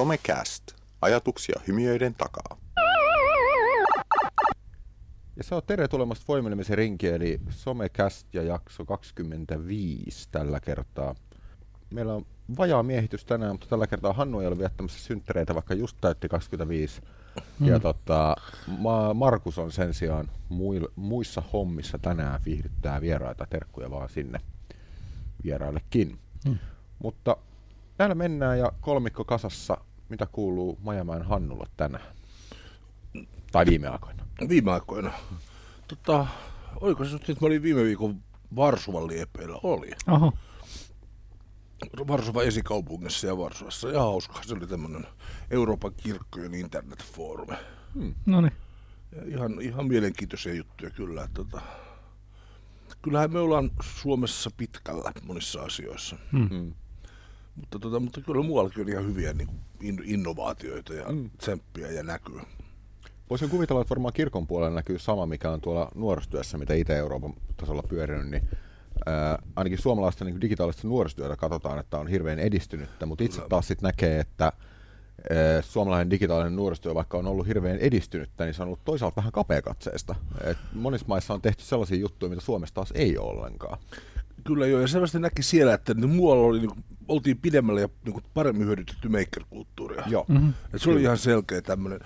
Somecast. Ajatuksia hymiöiden takaa. Ja se on tere tulemasta voimelemisen rinki, eli Somecast ja jakso 25 tällä kertaa. Meillä on vajaa miehitys tänään, mutta tällä kertaa Hannu ei ole viettämässä synttäreitä, vaikka just täytti 25. Mm. Ja tota, Ma- Markus on sen sijaan muil- muissa hommissa tänään viihdyttää vieraita. Terkkuja vaan sinne vieraillekin. Mm. Mutta täällä mennään ja kolmikko kasassa. Mitä kuuluu Majamäen Hannulla tänään? Tai viime aikoina? Viime aikoina. Tota, oliko se nyt, että mä olin viime viikon Varsovan liepeillä? Oli. Oho. Varsova esikaupungissa ja Varsovassa. Ja hauska. Se oli tämmöinen Euroopan kirkkojen internetfoorumi. No niin. Ihan, ihan mielenkiintoisia juttuja kyllä. Että, tota, kyllähän me ollaan Suomessa pitkällä monissa asioissa. Mm. Mutta, tota, mutta kyllä muuallakin on ihan hyviä niin kuin in- innovaatioita ja mm. tsemppiä ja näkyy. Voisin kuvitella, että varmaan kirkon puolella näkyy sama, mikä on tuolla nuorisotyössä, mitä itse Euroopan tasolla pyörinyt, niin ää, ainakin suomalaista niin digitaalista nuorisotyötä katsotaan, että on hirveän edistynyttä, mutta itse taas sitten näkee, että ää, suomalainen digitaalinen nuorisotyö, vaikka on ollut hirveän edistynyttä, niin se on ollut toisaalta vähän kapeakatseista. Et monissa maissa on tehty sellaisia juttuja, mitä Suomessa taas ei ole ollenkaan. Kyllä joo, ja selvästi näki siellä, että niin muualla oli, niin kuin, oltiin pidemmällä ja niin kuin, paremmin hyödytetty maker-kulttuuria. Joo. Mm-hmm. Et se oli ihan selkeä tämmöinen.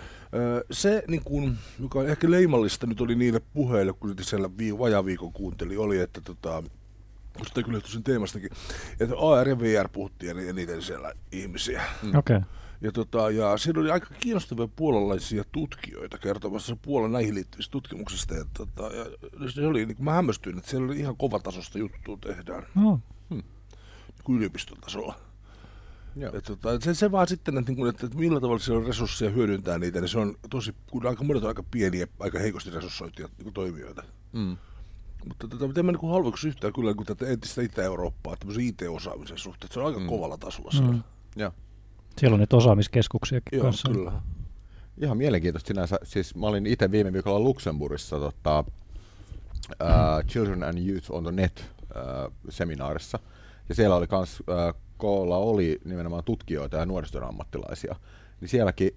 Se, niin kuin, joka on ehkä leimallista nyt oli niille puheille, kun niitä siellä vii, vajaviikon kuunteli, oli, että tota, kun sitä kyllä sen teemastakin, että AR ja VR puhuttiin eniten siellä ihmisiä. Okei. Okay. Ja, tota, ja siinä oli aika kiinnostavia puolalaisia tutkijoita kertomassa Puolan näihin liittyvistä tutkimuksista. Ja, tota, ja se oli, niin kuin mä hämmästyin, että siellä oli ihan kovatasosta juttua tehdään No. niin kuin yliopistotasolla. Joo. Et, tota, se, se vaan sitten, että, niin että, että millä tavalla siellä on resursseja hyödyntää niitä, niin se on tosi, kun aika monet on aika pieniä, aika heikosti resurssoituja niin toimijoita. Mm. Mutta tota, mutta en mä niin halveksi yhtään kyllä niin kuin tätä entistä Itä-Eurooppaa, tämmöisen IT-osaamisen suhteen. Se on aika mm. kovalla tasolla siellä. Mm. Mm. Joo. Siellä on niitä osaamiskeskuksiakin Joo, kanssa. kyllä. Ihan mielenkiintoista sinänsä. Siis mä olin itse viime viikolla Luxemburgissa tota, uh, Children and Youth on the Net uh, seminaarissa. Ja siellä oli kans, uh, koolla oli nimenomaan tutkijoita ja nuorisotyön ammattilaisia. Niin sielläkin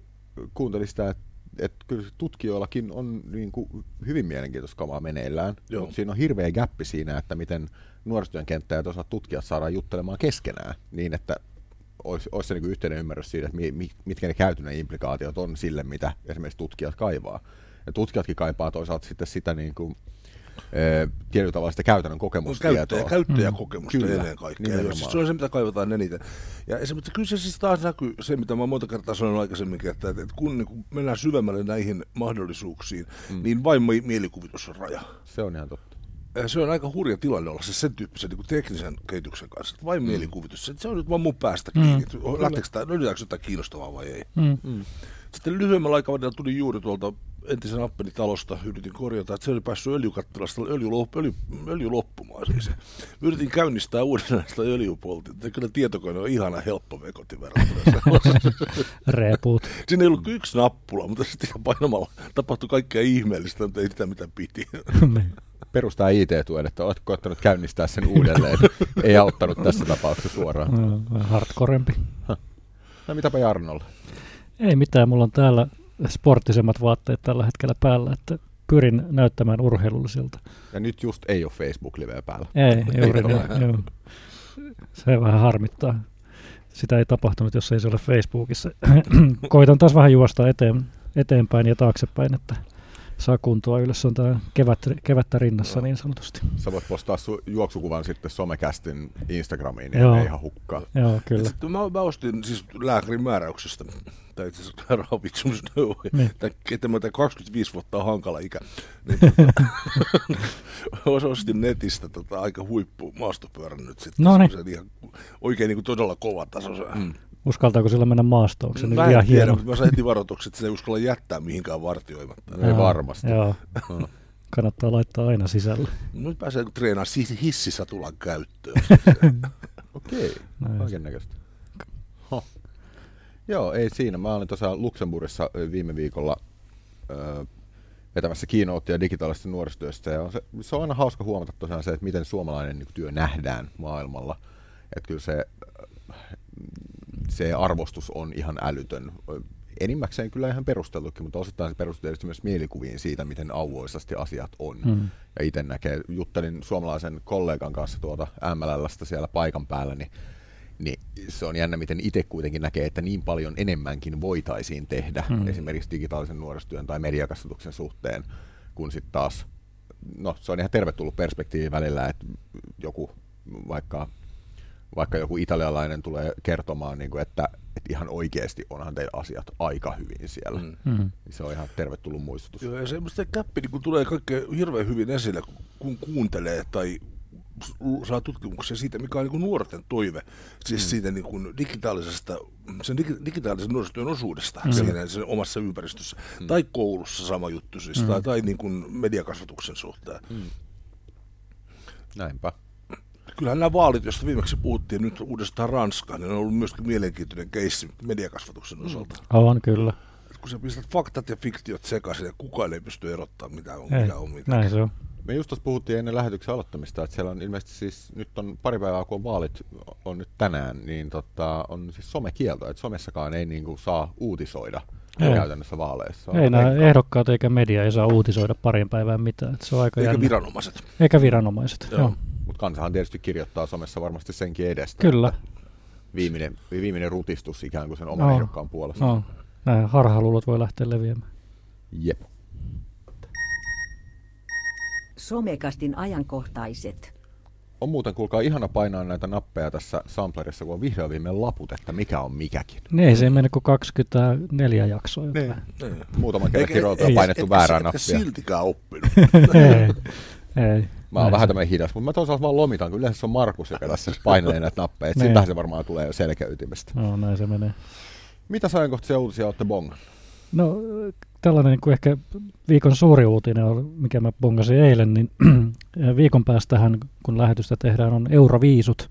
kuuntelin sitä, että et kyllä tutkijoillakin on niin kuin, hyvin mielenkiintoista kamaa meneillään, Joo. mutta siinä on hirveä gäppi siinä, että miten nuorisotyön kenttä ja toisaalta tutkijat saadaan juttelemaan keskenään niin, että olisi, olisi se niin yhteinen ymmärrys siitä, että mi, mi, mitkä ne käytännön implikaatiot on sille, mitä esimerkiksi tutkijat kaivaa. Ja tutkijatkin kaipaa toisaalta sitten sitä niin kuin, tietyllä tavalla sitä käytännön On kokemustietoa. käyttäjä, käyttäjäkokemusta Kyllä, ennen kaikkea. Ja nimenomaan. siis se on se, mitä kaivataan eniten. Ja mutta kyllä se siis taas näkyy se, mitä mä monta kertaa sanonut aikaisemminkin, että, että kun, niin kun mennään syvemmälle näihin mahdollisuuksiin, mm. niin vain mi- mielikuvitus on raja. Se on ihan totta. Ja se on aika hurja tilanne olla se sen tyyppisen niin teknisen kehityksen kanssa. Että vain mm. mielikuvitus. Se, se on nyt vaan mun päästä kiinni. Mm. Lähteekö tämä, löydetäänkö jotain kiinnostavaa vai ei? Mm. Mm. Sitten lyhyemmällä aikavälillä tuli juuri tuolta entisen Appeni talosta, yritin korjata, että se oli päässyt öljykattilasta öljy, lop- öljy, öljy loppumaan siis. Yritin käynnistää uudelleen sitä öljypoltinta. Kyllä tietokone on ihana helppo vekoti verrattuna. Repuut. Siinä ei ollut kuin yksi nappula, mutta sitten ihan painamalla tapahtui kaikkea ihmeellistä, mutta ei sitä mitä piti. Niin. Perustaa IT-tuen, että oletko koettanut käynnistää sen uudelleen. ei auttanut tässä tapauksessa suoraan. No, hardcorempi. No mitäpä Jarnolla? Ei mitään, mulla on täällä sporttisemmat vaatteet tällä hetkellä päällä, että pyrin näyttämään urheilulliselta. Ja nyt just ei ole Facebook-liveä päällä. Ei, juuri ole. näin, joo. Se vähän harmittaa. Sitä ei tapahtunut, jos ei se ole Facebookissa. Koitan taas vähän juosta eteen, eteenpäin ja taaksepäin, että saa kuntoa ylös. Se on tämä kevät, kevättä rinnassa niin sanotusti. Sä voit postaa su- juoksukuvan sitten somekästin Instagramiin, niin Joo. ei ihan hukkaa. Joo, kyllä. Sitten mä, mä ostin siis lääkärin määräyksestä, tai itse asiassa ravitsemusneuvoja, Niin. tai että mä tämän 25 vuotta on hankala ikä, niin tota, ostin netistä tota, aika huippu maastopyörän nyt sitten. No niin. Ihan, oikein niin kuin todella kova taso. Mm. Uskaltaako sillä mennä maastoon? Onko se nyt tiedä, hieno? mutta mä sain heti varoitukset, että se ei uskalla jättää mihinkään vartioimatta. Ei varmasti. Joo, No. kannattaa laittaa aina sisälle. Nyt pääsee treenaamaan siis hissisatulan käyttöön. Okei, Näin. kaiken näköistä. Joo, ei siinä. Mä olin tosiaan Luxemburgissa viime viikolla ö, vetämässä keynotea digitaalisesta nuorisotyöstä. Ja on se, se on aina hauska huomata tosiaan se, että miten suomalainen niin työ nähdään maailmalla. Että kyllä se, se arvostus on ihan älytön. Enimmäkseen kyllä ihan perusteltukin, mutta osittain se perustuu tietysti myös mielikuviin siitä, miten auvoisasti asiat on. Mm. Ja itse näkee, juttelin suomalaisen kollegan kanssa tuota MLLstä siellä paikan päällä, niin niin se on jännä, miten itse kuitenkin näkee, että niin paljon enemmänkin voitaisiin tehdä mm. esimerkiksi digitaalisen nuorisotyön tai mediakasvatuksen suhteen, kun sitten taas, no se on ihan tervetullut perspektiivi välillä, että joku vaikka, vaikka joku italialainen tulee kertomaan, niin kuin, että, että ihan oikeasti onhan teillä asiat aika hyvin siellä. Mm. Mm. Se on ihan tervetullut muistutus. Joo, ja semmoista käppi niin kun tulee kaikkea hirveän hyvin esille, kun kuuntelee tai saa tutkimuksia siitä, mikä on niin kuin nuorten toive, siis mm. siitä niin kuin digitaalisesta, sen digitaalisen nuorisotyön osuudesta mm. siinä sen omassa ympäristössä, mm. tai koulussa sama juttu siis, mm. tai, tai niin kuin mediakasvatuksen suhteen. Mm. Näinpä. Kyllähän nämä vaalit, joista viimeksi puhuttiin nyt uudestaan Ranskaan, niin on ollut myöskin mielenkiintoinen keissi mediakasvatuksen osalta. Mm. On kyllä. kun sä pistät faktat ja fiktiot sekaisin, ja kukaan ei pysty erottamaan, mitä on, ei, mikä on mitä. Näin se on. Me just tuossa puhuttiin ennen lähetyksen aloittamista, että siellä on ilmeisesti siis, nyt on pari päivää kun on vaalit on nyt tänään, niin tota, on siis somekielto, että somessakaan ei niin kuin, saa uutisoida ei. käytännössä vaaleissa. Ei nämä ehdokkaat eikä media ei saa uutisoida parin päivään mitään. Että se on aika eikä jännä. viranomaiset. Eikä viranomaiset, joo. joo. Mutta kansahan tietysti kirjoittaa somessa varmasti senkin edestä. Kyllä. Viimeinen, viimeinen rutistus ikään kuin sen oman no. ehdokkaan puolesta. No. Näin harhaluulot voi lähteä leviämään. Jep. Somekastin ajankohtaiset. On muuten, kuulkaa, ihana painaa näitä nappeja tässä samplerissa, kun on vihdoin viimein laput, että mikä on mikäkin. Niin, se ei mene kuin 24 jaksoa. Niin. niin. Muutama kerran kirjoitu ja painettu et, väärää nappia. siltikään oppinut. ei, ei. Mä oon vähän tämmöinen hidas, mutta mä toisaalta vaan lomitan, kun yleensä se on Markus, joka tässä painelee näitä nappeja. Niin. Siltähän se varmaan tulee jo selkäytimestä. No, näin se menee. Mitä ajankohtaisia uutisia olette bongannut? No tällainen niin kuin ehkä viikon suuri uutinen, on, mikä mä bongasin eilen, niin viikon päästähän, kun lähetystä tehdään, on Euroviisut.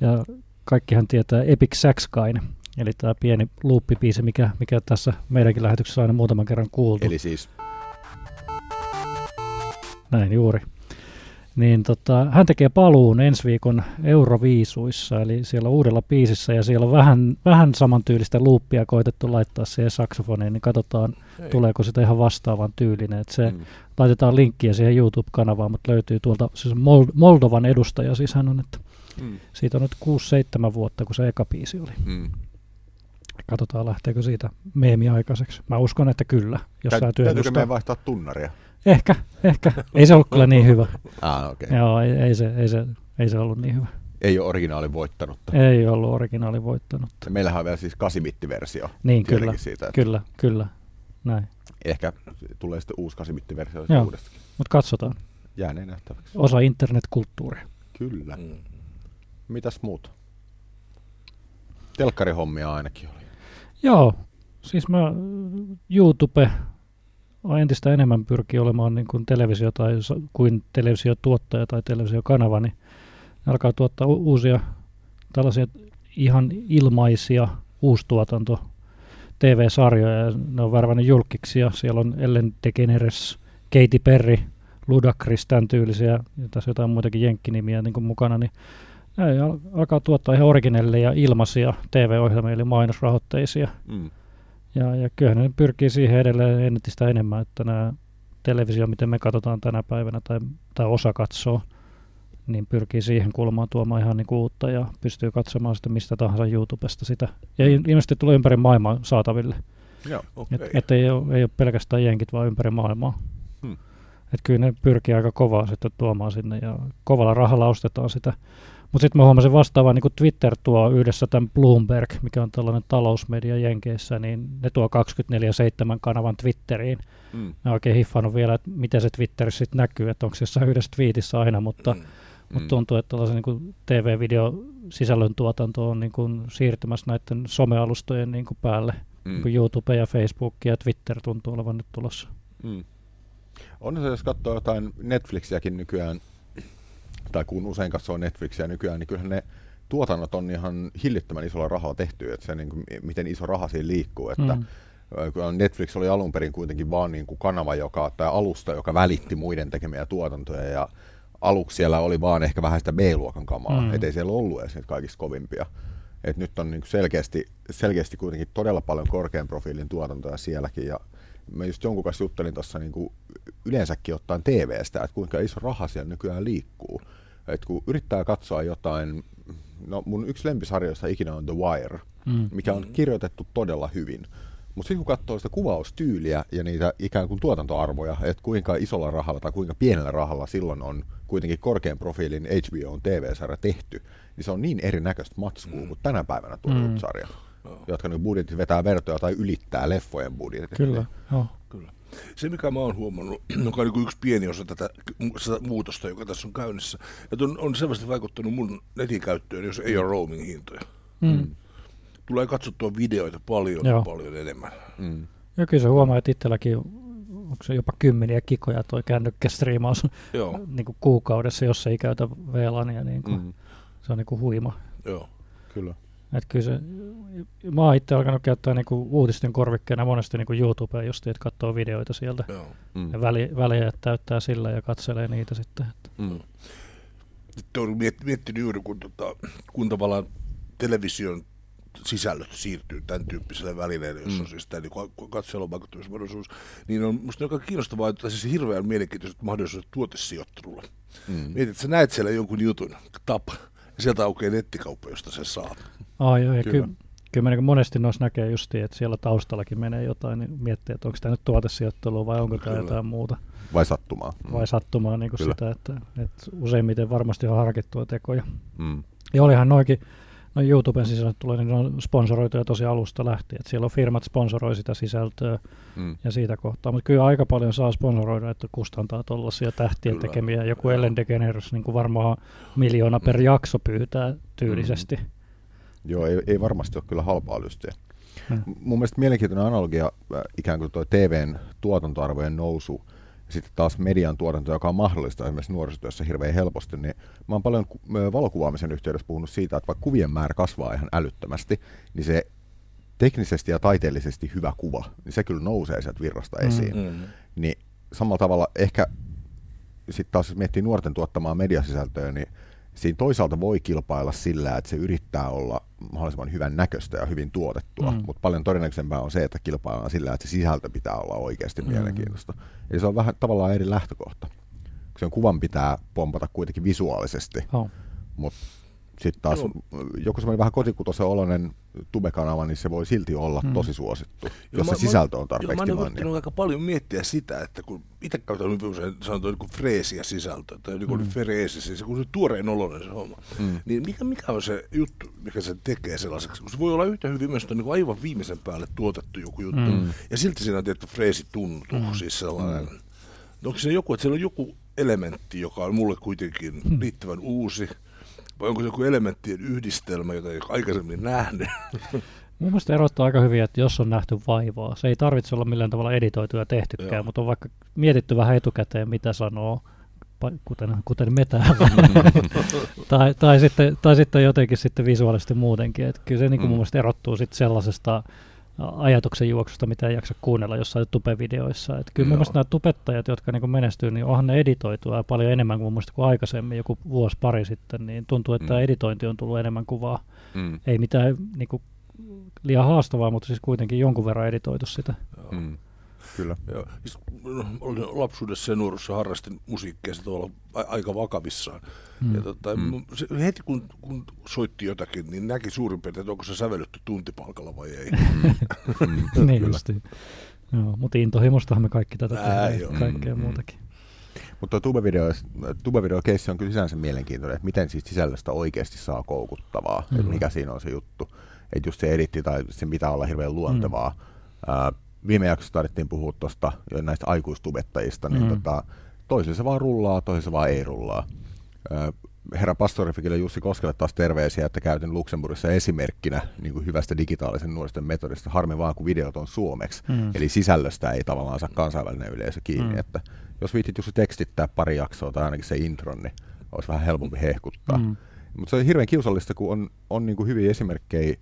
Ja kaikkihan tietää Epic Sax eli tämä pieni looppipiisi, mikä, mikä tässä meidänkin lähetyksessä on aina muutaman kerran kuultu. Eli siis... Näin juuri niin tota, hän tekee paluun ensi viikon Euroviisuissa, eli siellä uudella biisissä, ja siellä on vähän, vähän samantyylistä luuppia koitettu laittaa siihen saksofoniin, niin katsotaan, Ei. tuleeko sitä ihan vastaavan tyylinen. Et se, mm. Laitetaan linkkiä siihen YouTube-kanavaan, mutta löytyy tuolta, siis Moldovan edustaja siis hän on, että mm. siitä on nyt 6-7 vuotta, kun se eka biisi oli. Mm. Katsotaan, lähteekö siitä meemi aikaiseksi. Mä uskon, että kyllä. Jos Tä, täytyykö meidän vaihtaa tunnaria? Ehkä, ehkä. Ei se ollut kyllä niin hyvä. Ah, okay. Joo, ei, ei, se, ei, se, ei se ollut niin hyvä. Ei ole originaali voittanut. Ei ollut originaali voittanut. Ja meillähän on vielä siis 8-bittiversio. Niin, kyllä, siitä, että kyllä, kyllä, näin. Ehkä tulee sitten uusi 8-bittiversio uudestakin. mutta katsotaan. Jäänee nähtäväksi. Osa internetkulttuuria. Kyllä. Mm. Mitäs muut? Telkkarihommia ainakin oli. Joo, siis mä YouTube entistä enemmän pyrkii olemaan niin kuin televisio tai kuin televisiotuottaja tai televisiokanava, niin alkaa tuottaa uusia tällaisia ihan ilmaisia uustuotanto TV-sarjoja ja ne on värvännyt julkiksi siellä on Ellen DeGeneres, Katy Perry, Ludacris, tämän tyylisiä ja tässä jotain muitakin jenkkinimiä niin kuin mukana, niin ne alkaa tuottaa ihan originelleja ilmaisia TV-ohjelmia eli mainosrahoitteisia. Mm. Ja, ja kyllähän ne pyrkii siihen edelleen entistä enemmän, että nämä televisio, miten me katsotaan tänä päivänä tai, tai osa katsoo, niin pyrkii siihen kulmaan tuomaan ihan niin uutta ja pystyy katsomaan sitä mistä tahansa YouTubesta sitä. Ja ilmeisesti tulee ympäri maailmaa saataville. Joo, okay. et, et ei, ole, ei ole pelkästään jenkit, vaan ympäri maailmaa. Hmm. Et kyllä ne pyrkii aika kovaa sitten tuomaan sinne ja kovalla rahalla ostetaan sitä. Mutta sitten mä huomasin vastaavaa, niin kuin Twitter tuo yhdessä tämän Bloomberg, mikä on tällainen talousmedia Jenkeissä, niin ne tuo 24-7 kanavan Twitteriin. Mm. Mä oikein hiffannut vielä, että miten se Twitter sitten näkyy, että onko se jossain yhdessä tweetissä aina, mutta, mm. mutta mm. tuntuu, että tällaisen niin TV-video sisällön tuotanto on niin kuin siirtymässä näiden somealustojen niin kuin päälle. Mm. Niin YouTube ja Facebook ja Twitter tuntuu olevan nyt tulossa. Mm. On se, jos katsoo jotain Netflixiäkin nykyään, tai kun usein katsoo Netflixiä nykyään, niin kyllähän ne tuotannot on ihan hillittömän isolla rahalla tehty, että se niin kuin, miten iso raha siinä liikkuu, että mm. Netflix oli alun perin kuitenkin vaan niin kuin kanava, joka, tai alusta, joka välitti muiden tekemiä tuotantoja, ja aluksi siellä oli vaan ehkä vähän sitä B-luokan kamaa, mm. ettei siellä ollut edes niitä kaikista kovimpia. Et nyt on niin selkeästi, selkeästi kuitenkin todella paljon korkean profiilin tuotantoja sielläkin. Ja mä just jonkun kanssa juttelin tuossa niin yleensäkin ottaen TVstä, että kuinka iso raha siellä nykyään liikkuu. Et kun yrittää katsoa jotain, no mun yksi lempisarjoista ikinä on The Wire, mm. mikä on kirjoitettu todella hyvin. Mutta sitten kun katsoo sitä kuvaustyyliä ja niitä ikään kuin tuotantoarvoja, että kuinka isolla rahalla tai kuinka pienellä rahalla silloin on kuitenkin korkean profiilin HBO TV-sarja tehty, niin se on niin erinäköistä matskua mm. kuin tänä päivänä tuotetut mm. sarja, no. jotka niin budjetit vetää vertoja tai ylittää leffojen budjetit. Kyllä, joo. Kyllä. Se, mikä mä oon huomannut, joka on niin yksi pieni osa tätä muutosta, joka tässä on käynnissä, että on, on selvästi vaikuttanut mun netin käyttöön, jos ei ole roaming-hintoja. Mm tulee katsottua videoita paljon Joo. paljon enemmän. Mm. Ja kyllä se huomaa, että itselläkin onko se jopa kymmeniä kikoja toi kännykkästriimaus niin kuin kuukaudessa, jos ei käytä VLANia. Niin kuin, mm. Se on niin kuin huima. Joo, kyllä. Et kyllä se, mä oon itse alkanut käyttää niinku uutisten korvikkeena monesti niinku YouTubea just, että katsoo videoita sieltä. Joo. Mm. Ja väli, väliä täyttää sillä ja katselee niitä sitten. Mm. Sitten olen miettinyt juuri, kun, tota, kun television sisällöt siirtyy tämän tyyppiselle välineelle, jossa mm. on siis tämä niin katselun vaikuttamismahdollisuus, niin on musta aika kiinnostavaa, että siis hirveän mielenkiintoiset mahdollisuudet tuotesijoittelulla. Mm. Mietit, että sä näet siellä jonkun jutun, tapa, ja sieltä aukeaa nettikauppa, josta sen saa. Ai joo, ja kyllä. Ky- kyllä niin monesti noissa näkee just, että siellä taustallakin menee jotain, niin miettii, että onko tämä nyt tuotesijoittelua vai onko tämä jotain muuta. Vai sattumaa. Mm. Vai sattumaa niin kuin sitä, että, että useimmiten varmasti on harkittua tekoja. Mm. Ja olihan noikin, no YouTuben sisällöt tulee, niin on sponsoroituja tosi alusta lähtien. Että siellä on firmat sponsoroi sitä sisältöä mm. ja siitä kohtaa. Mutta kyllä aika paljon saa sponsoroida, että kustantaa tuollaisia tähtien kyllä. tekemiä. Joku Ellen DeGeneres niin kuin varmaan miljoona per mm. jakso pyytää tyylisesti. Mm. Joo, ei, ei varmasti ole kyllä halpaa lystiä. Hmm. Mun mielestä mielenkiintoinen analogia äh, ikään kuin tuo TVn tuotantoarvojen nousu – sitten taas median tuotanto, joka on mahdollista esimerkiksi nuorisotyössä hirveän helposti, niin mä oon paljon valokuvaamisen yhteydessä puhunut siitä, että vaikka kuvien määrä kasvaa ihan älyttömästi, niin se teknisesti ja taiteellisesti hyvä kuva, niin se kyllä nousee sieltä virrasta mm, esiin. Mm-hmm. Niin samalla tavalla ehkä sitten taas jos miettii nuorten tuottamaa mediasisältöä, niin siinä toisaalta voi kilpailla sillä, että se yrittää olla mahdollisimman hyvän näköistä ja hyvin tuotettua, mm. mutta paljon todennäköisempää on se, että kilpaillaan sillä, että se sisältö pitää olla oikeasti mm. mielenkiintoista. Eli se on vähän tavallaan eri lähtökohta. Sen kuvan pitää pompata kuitenkin visuaalisesti, oh. mutta sitten taas Joo. joku semmoinen vähän kotikutosen oloinen tubekanava, niin se voi silti olla mm. tosi suosittu, Joo, jos mä, se sisältö on tarpeeksi Joo, mä olen aika paljon miettiä sitä, että kun itse käytän hyvin usein sanotaan niin freesiä sisältöä, tai niin mm. freesi, siis kun se tuoreen oloinen se homma, mm. niin mikä, mikä on se juttu, mikä se tekee sellaiseksi, kun se voi olla yhtä hyvin myös niin kuin aivan viimeisen päälle tuotettu joku juttu, mm. ja silti siinä on tietty freesi tuntuu, mm. siis sellainen, mm. onko se joku, että siellä on joku elementti, joka on mulle kuitenkin mm. riittävän uusi, vai onko se joku elementtien yhdistelmä, jota ei aikaisemmin nähnyt? Mun mielestä erottaa aika hyvin, että jos on nähty vaivaa, se ei tarvitse olla millään tavalla editoitu ja tehtykään, Joo. mutta on vaikka mietitty vähän etukäteen, mitä sanoo, kuten, kuten me täällä. tai, tai, sitten, tai sitten jotenkin sitten visuaalisesti muutenkin. Että kyllä se niin kuin mm. mun mielestä erottuu sitten sellaisesta ajatuksen juoksusta, mitä ei jaksa kuunnella jossain tupevideoissa. Että kyllä Joo. mun mielestä nämä tubettajat, jotka niin menestyy, niin onhan ne editoitua paljon enemmän kuin kuin aikaisemmin, joku vuosi pari sitten, niin tuntuu, että mm. editointi on tullut enemmän kuvaa. Mm. Ei mitään niin kuin, liian haastavaa, mutta siis kuitenkin jonkun verran editoitu sitä. Mm. Kyllä. Joo. Siis, no, lapsuudessa ja nuoruudessa harrastin musiikkia sitä olla aika vakavissaan. Mm. Ja tota, mm. se, heti kun, kun soitti jotakin, niin näki suurin piirtein, että onko se sävellytty tuntipalkalla vai ei. Mm. niin justi. Joo, mutta intohimostahan me kaikki tätä tehdään, kaikkea mm. muutakin. Mutta tubevideo, tubevideo keissi on kyllä sinänsä mielenkiintoinen, että miten siis sisällöstä oikeasti saa koukuttavaa, mm. että mikä siinä on se juttu. Että just se editti tai se pitää olla hirveän luontevaa. Mm viime jaksossa tarvittiin puhua tuosta näistä aikuistubettajista, niin mm. tota, toisilla se vaan rullaa, toisilla se vaan ei rullaa. Herra pastorifikille Jussi Koskelle taas terveisiä, että käytin Luxemburgissa esimerkkinä niin kuin hyvästä digitaalisen nuoristen metodista. Harmi vaan, kun videot on suomeksi. Mm. Eli sisällöstä ei tavallaan saa kansainvälinen yleisö kiinni. Mm. Että jos viitit Jussi tekstittää pari jaksoa tai ainakin se intron, niin olisi vähän helpompi hehkuttaa. Mm. Mutta se on hirveän kiusallista, kun on, on niin kuin hyviä esimerkkejä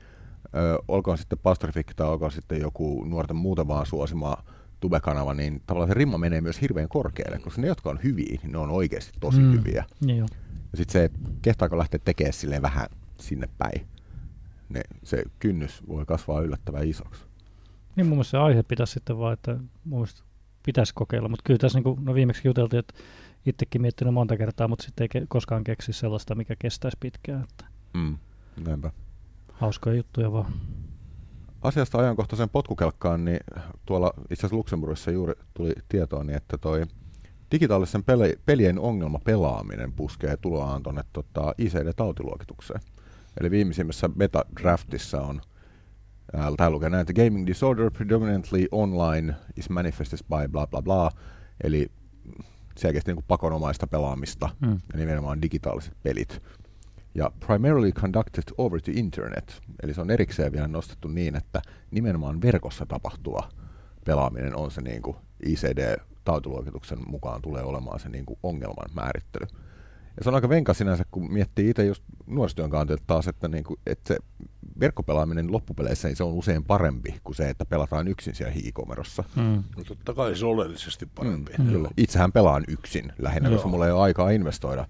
ö, olkoon sitten Pastorifikki tai olkoon sitten joku nuorten muuten vaan suosima tubekanava, niin tavallaan se rimma menee myös hirveän korkealle, koska ne, jotka on hyviä, niin ne on oikeasti tosi mm. hyviä. Niin jo. Ja sitten se, kehtaako lähteä tekemään silleen vähän sinne päin. ne, se kynnys voi kasvaa yllättävän isoksi. Niin mun mielestä se aihe pitäisi sitten vaan, että mun mielestä pitäisi kokeilla, mutta kyllä tässä niin kuin, no viimeksi juteltiin, että itsekin miettinyt monta kertaa, mutta sitten ei ke- koskaan keksi sellaista, mikä kestäisi pitkään. Että Mm. Näinpä. Hauskoja juttuja vaan. Asiasta ajankohtaisen potkukelkkaan, niin tuolla itse asiassa Luxemburgissa juuri tuli tietoa, niin että toi digitaalisen peli, pelien ongelma pelaaminen puskee tuloaan tuonne tota, ICD-tautiluokitukseen. Eli viimeisimmässä beta-draftissa on ää, täällä lukee näin, että gaming disorder predominantly online is manifested by bla bla bla, eli selkeästi niin kuin pakonomaista pelaamista Mm. ja nimenomaan digitaaliset pelit. Ja primarily conducted over the internet, eli se on erikseen vielä nostettu niin, että nimenomaan verkossa tapahtuva pelaaminen on se niin kuin ICD-tautiluokituksen mukaan tulee olemaan se niin kuin ongelman määrittely. Ja se on aika venka sinänsä, kun miettii itse just nuorisotyön kantilta taas, että, niin kuin, että se verkkopelaaminen loppupeleissä niin se on usein parempi kuin se, että pelataan yksin siellä hiikomerossa. Mm. No totta kai se on oleellisesti parempi. Mm, kyllä. Itsehän pelaan yksin lähinnä, Joo. koska mulla ei ole aikaa investoida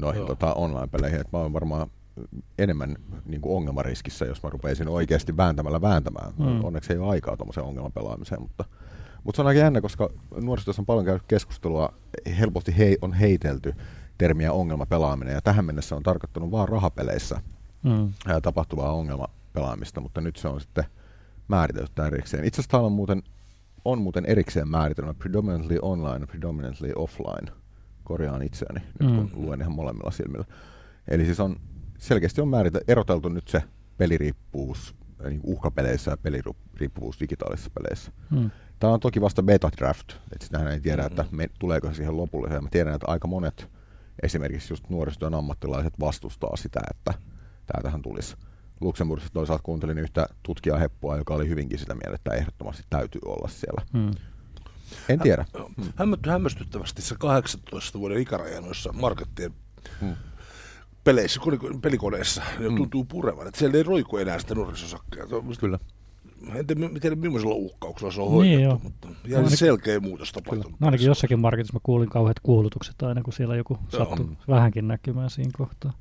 noihin Joo. tota, online-peleihin. Et mä oon varmaan enemmän niin kuin ongelmariskissä, jos mä rupeisin oikeasti vääntämällä vääntämään. Mm. Onneksi ei ole aikaa tuommoiseen ongelmapelaamiseen, mutta, mutta se on aika jännä, koska nuorisotyössä on paljon käynyt keskustelua, helposti hei, on heitelty termiä ongelmapelaaminen, ja tähän mennessä on tarkoittanut vain rahapeleissä Mm. tapahtuvaa ongelmapelaamista, mutta nyt se on sitten määritelty erikseen. Itse asiassa on muuten, on muuten erikseen määritelmä predominantly online predominantly offline. Korjaan itseäni nyt Mm. kun luen ihan molemmilla silmillä. Eli siis on selkeästi on määritelty, eroteltu nyt se peliriippuvuus niin uhkapeleissä ja peliriippuvuus digitaalisissa peleissä. Mm. Tämä on toki vasta beta draft, että sitähän ei tiedä, että Mhm. me, tuleeko se siihen lopulliseen. Mä tiedän, että aika monet esimerkiksi just nuorisotyön ammattilaiset vastustaa sitä, että tämä tähän tulisi. Luxemburgissa toisaalta kuuntelin yhtä tutkijaa Heppua, joka oli hyvinkin sitä mieltä, että ehdottomasti täytyy olla siellä. Mm. En tiedä. Joo. Hämmö- Hämmästyttävästi se 18 vuoden ikäraja noissa markettien Mm. peleissä, kone- pelikoneissa, ja Mm. tuntuu purevan. Että siellä ei roiku enää sitä nuorisosakkeja. Se on- Kyllä. En tiedä, mi- tiedä millaisella uhkauksella se on Niin, hoidettu, joo. mutta No ihan ainakin- selkeä muutos tapahtunut. No ainakin jossakin marketissa mä kuulin kauheat kuulutukset aina, kun siellä joku Joo. sattui vähänkin näkymään siinä kohtaa.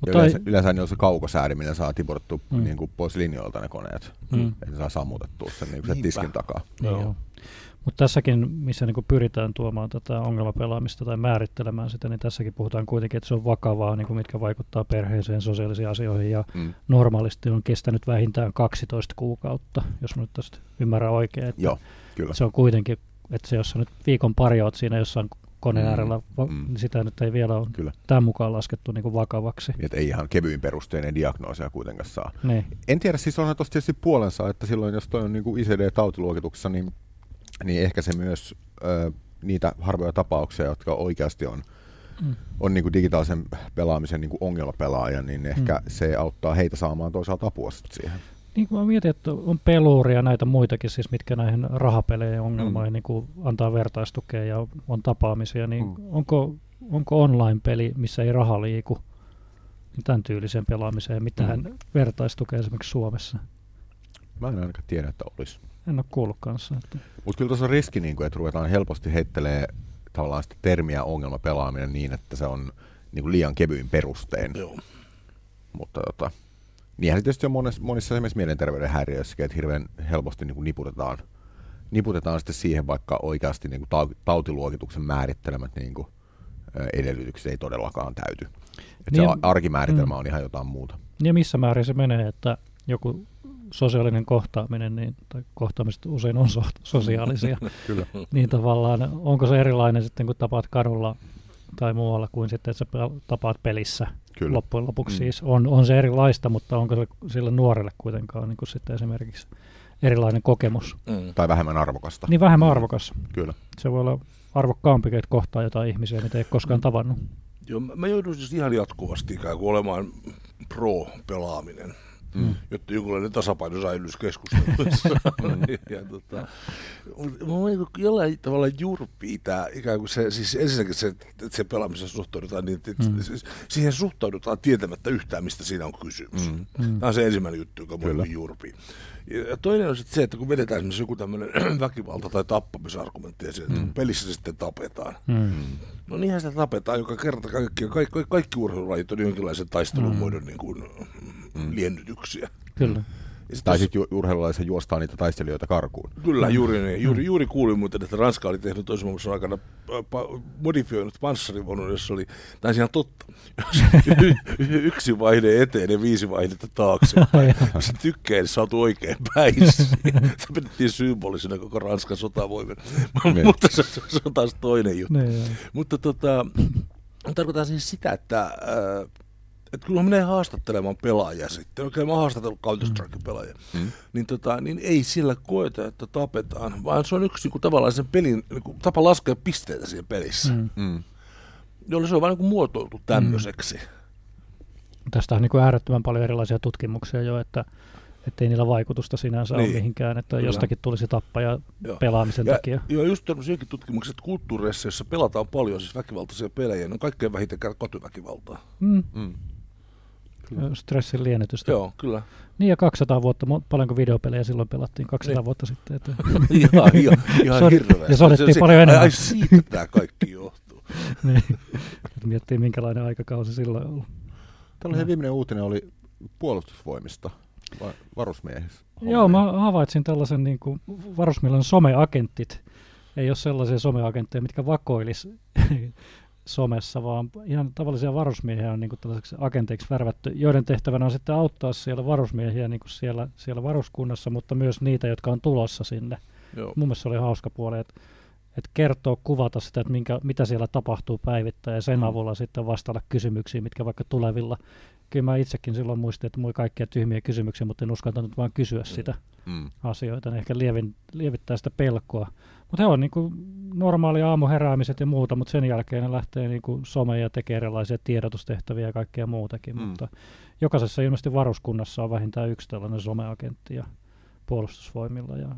Mutta yleensä, yleensä niin on se kaukosäädiminen saa tiputettu Mm. mm. niin kuin pois linjoilta ne koneet. Mm. Että saa sammutettua sen, niin kuin sen tiskin takaa. Niin Joo. joo. Mutta tässäkin, missä niinku pyritään tuomaan tätä ongelmapelaamista tai määrittelemään sitä, niin tässäkin puhutaan kuitenkin, että se on vakavaa, niinku mitkä vaikuttaa perheeseen, sosiaalisiin asioihin ja Mm. normaalisti on kestänyt vähintään 12 kuukautta, jos mä nyt tästä ymmärrän oikein. Että Joo, kyllä. Se on kuitenkin, että se jos sä nyt viikon pari oot siinä jossain koneen Mm, äärellä, mm. niin sitä nyt ei vielä ole Kyllä. tämän mukaan laskettu niinku vakavaksi. Niin, että ei ihan kevyin perusteinen diagnoosia kuitenkaan saa. Niin. En tiedä, siis onhan tuossa tietysti puolensa, että silloin jos toi on niin kuin ICD-tautiluokituksessa, niin, niin ehkä se myös ö, niitä harvoja tapauksia, jotka oikeasti on, Mm. on niin kuin digitaalisen pelaamisen niin kuin ongelmapelaaja, niin ehkä Mm. se auttaa heitä saamaan toisaalta apua siihen. Niin kuin mä mietin, että on peluuri ja näitä muitakin, siis mitkä näihin rahapeleihin ongelmoihin Mm. niin kuin antaa vertaistukea ja on tapaamisia, niin Mm. onko, onko online-peli, missä ei raha liiku, niin tämän tyylisen pelaamiseen mitään Mm. vertaistukea esimerkiksi Suomessa? Mä en ainakaan tiedä, että olisi. En ole kuullut kanssa. Että, Mutta kyllä tuossa on riski, niin kuin, että ruvetaan helposti heittelee tavallaan sitä termiä ongelmapelaaminen niin, että se on niin kuin liian kevyin perustein. Joo. Mutta tota, niinhän se tietysti on monissa, monissa esimerkiksi mielenterveyden häiriöissäkin, että hirveän helposti niin kuin niputetaan, niputetaan sitten siihen, vaikka oikeasti niin kuin tau- tautiluokituksen määrittelemät niin kuin, edellytykset ei todellakaan täyty. Et se Niin- a- arkimääritelmä mm. on ihan jotain muuta. ja missä määrin se menee, että joku sosiaalinen kohtaaminen, niin, tai kohtaamiset usein on so- sosiaalisia, Kyllä. niin tavallaan onko se erilainen sitten, kun tapaat kadulla tai muualla kuin sitten, että sä tapaat pelissä Kyllä. loppujen lopuksi Mm. siis. On, on se erilaista, mutta onko se sille nuorelle kuitenkaan niin kuin sitten esimerkiksi erilainen kokemus? Mm. Tai vähemmän arvokasta. Niin vähemmän arvokas. Kyllä. Se voi olla arvokkaampi, että kohtaa jotain ihmisiä, mitä ei ole koskaan tavannut. Joo, mä- mä joudun siis ihan jatkuvasti ikään kuin olemaan pro-pelaaminen, Mm. jotta jonkunlainen tasapaino säilyisi keskusteluissa. ja, tota, mut mua niinku jollain tavalla jurpii tämä ikään kuin se, siis ensinnäkin se, että se pelaamisessa suhtaudutaan niin, että Mm. mm. siis siihen suhtaudutaan tietämättä yhtään, mistä siinä on kysymys. Mm. Mm. Tämä on se ensimmäinen juttu, joka Kyllä. mua jurpii. Ja toinen on sitten se, että kun vedetään esimerkiksi joku tämmöinen väkivalta- tai tappamisargumentti ja että Mm. pelissä se sitten tapetaan. Mm. No niinhän sitä tapetaan, joka kerta kaikki, kaikki, kaikki urheilulajit on jonkinlaisen taistelun Mm. muodon niin kuin, mm. liennytyksiä. Kyllä. Ja sit Tai sitten ju- urheilulaisissa juostaa niitä taistelijoita karkuun. Kyllä, juuri niin. Juuri, juuri kuulin muuten, että Ranska oli tehnyt toisen maailmansodan aikana äh, pa- modifioinut panssarivaunun, jossa oli, on ihan totta, Y- yksi vaihde eteen ja viisi vaihdetta taakse. Se tykkää, että saatu oikein päin. Se pidettiin symbolisena koko Ranskan sotavoimen. Niin. Mutta se, se, on taas toinen juttu. Niin. Mutta tota, tarkoitan siis sitä, että, äh, että kun menee haastattelemaan pelaajia sitten, oikein mä oon haastatellut Counter-Strike-pelaajia, Mm. niin, tota, niin ei sillä koeta, että tapetaan, vaan se on yksi niin kuin, tavallaan sen pelin niin kuin, tapa laskea pisteitä siinä pelissä, mm. Mm. Mm. jolle se on vaan niin kuin, muotoiltu tämmöiseksi. Mm. Tästä on niin kuin äärettömän paljon erilaisia tutkimuksia jo, että ei niillä vaikutusta sinänsä niin. Niin. ole mihinkään, että Kyllä. jostakin tulisi tappaja Joo. pelaamisen Ja, takia. joo, just tämmöisiäkin tutkimuksia, että kulttuureissa, joissa pelataan paljon siis väkivaltaisia pelejä, ne on kaikkein vähiten kotiväkivaltaa. Mm. Mm. Stressin liennytystä. Joo, kyllä. Niin ja 200 vuotta, paljonko videopelejä silloin pelattiin 200 Niin. vuotta sitten. Että, ihan, ihan, ihan Sodi- hirveästi. ja sodittiin Se- paljon ai- enemmän. Ai siitä tämä kaikki johtuu. niin, miettii minkälainen aikakausi silloin on ollut. Tällainen viimeinen uutinen oli puolustusvoimista, va- varusmiehissä. Joo, mä havaitsin tällaisen niin kuin varusmiesten someagentit. Ei ole sellaisia someagentteja, mitkä vakoilis somessa, vaan ihan tavallisia varusmiehiä on niin kuin tällaiseksi agenteiksi värvätty, joiden tehtävänä on sitten auttaa siellä varusmiehiä niin kuin siellä, siellä varuskunnassa, mutta myös niitä, jotka on tulossa sinne. Joo. Mun mielestä se oli hauska puoli, että, että kertoo, kuvata sitä, että minkä, mitä siellä tapahtuu päivittäin ja sen Mm. avulla sitten vastata kysymyksiin, mitkä vaikka tulevilla. Kyllä mä itsekin silloin muistin, että mulla kaikkia tyhmiä kysymyksiä, mutta en uskaltanut vaan kysyä sitä Mm. asioita, ne ehkä lievin, lievittää sitä pelkoa. Mutta he on niin kuin normaali aamuheräämiset ja muuta, mutta sen jälkeen ne lähtee niin kuin someen ja tekee erilaisia tiedotustehtäviä ja kaikkea muutakin. Mm. Mm. Mutta jokaisessa ilmeisesti varuskunnassa on vähintään yksi tällainen someagentti ja puolustusvoimilla. Ja,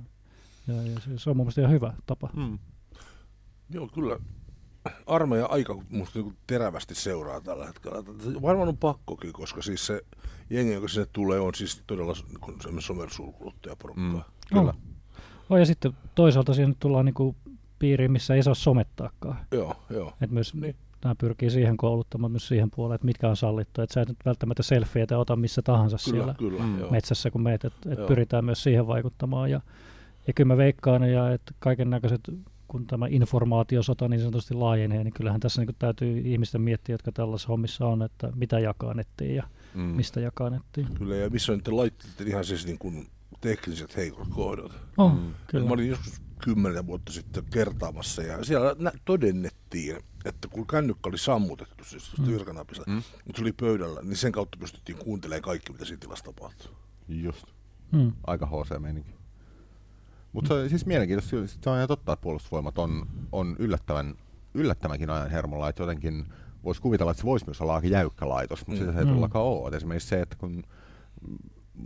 ja, ja se- se on mun mielestä ihan hyvä tapa. Mm. Joo, kyllä. Armeija aika musta niinku terävästi seuraa tällä hetkellä. Varmaan on pakkokin, koska siis se jengi, joka sinne tulee, on siis todella niinku semmoinen somersulkuluttajaporukkaa. Mm. Mm. Kyllä. Oh, ja sitten toisaalta siihen tullaan niin kuin piiriin, missä ei saa somettaakaan. Joo, joo. Et myös Niin. nämä pyrkii siihen kouluttamaan myös siihen puoleen, että mitkä on sallittu. Että sä et nyt välttämättä selfieitä ota missä tahansa Kyllä, siellä kyllä. Mm. Metsässä, kun meet, että et Joo. pyritään myös siihen vaikuttamaan. Ja, ja kyllä mä veikkaan, ja että kaiken näköiset, kun tämä informaatiosota niin sanotusti laajenee, niin kyllähän tässä niin täytyy ihmisten miettiä, jotka tällaisessa hommissa on, että mitä jakaa nettiin ja Mm. mistä jakaa nettiin. Kyllä, ja missä on niiden laitteiden ihan siis niin kuin tekniset heikot kohdat. Oh, Mm. kyllä. Mä olin joskus kymmenen vuotta sitten kertaamassa ja siellä nä- todennettiin, että kun kännykkä oli sammutettu, siis Mm. virkanapista, Mm. mutta se oli pöydällä, niin sen kautta pystyttiin kuuntelemaan kaikki, mitä siinä tilassa tapahtuu. Just. Mm. Aika HC-meininki. Mutta se on siis mielenkiintoista, se on ihan totta, että puolustusvoimat on, on yllättävän, yllättävänkin ajan hermolla, että jotenkin voisi kuvitella, että se voisi myös olla aika jäykkä laitos, mutta Mm. sitä se ei Mm. todellakaan ole. Et esimerkiksi se, että kun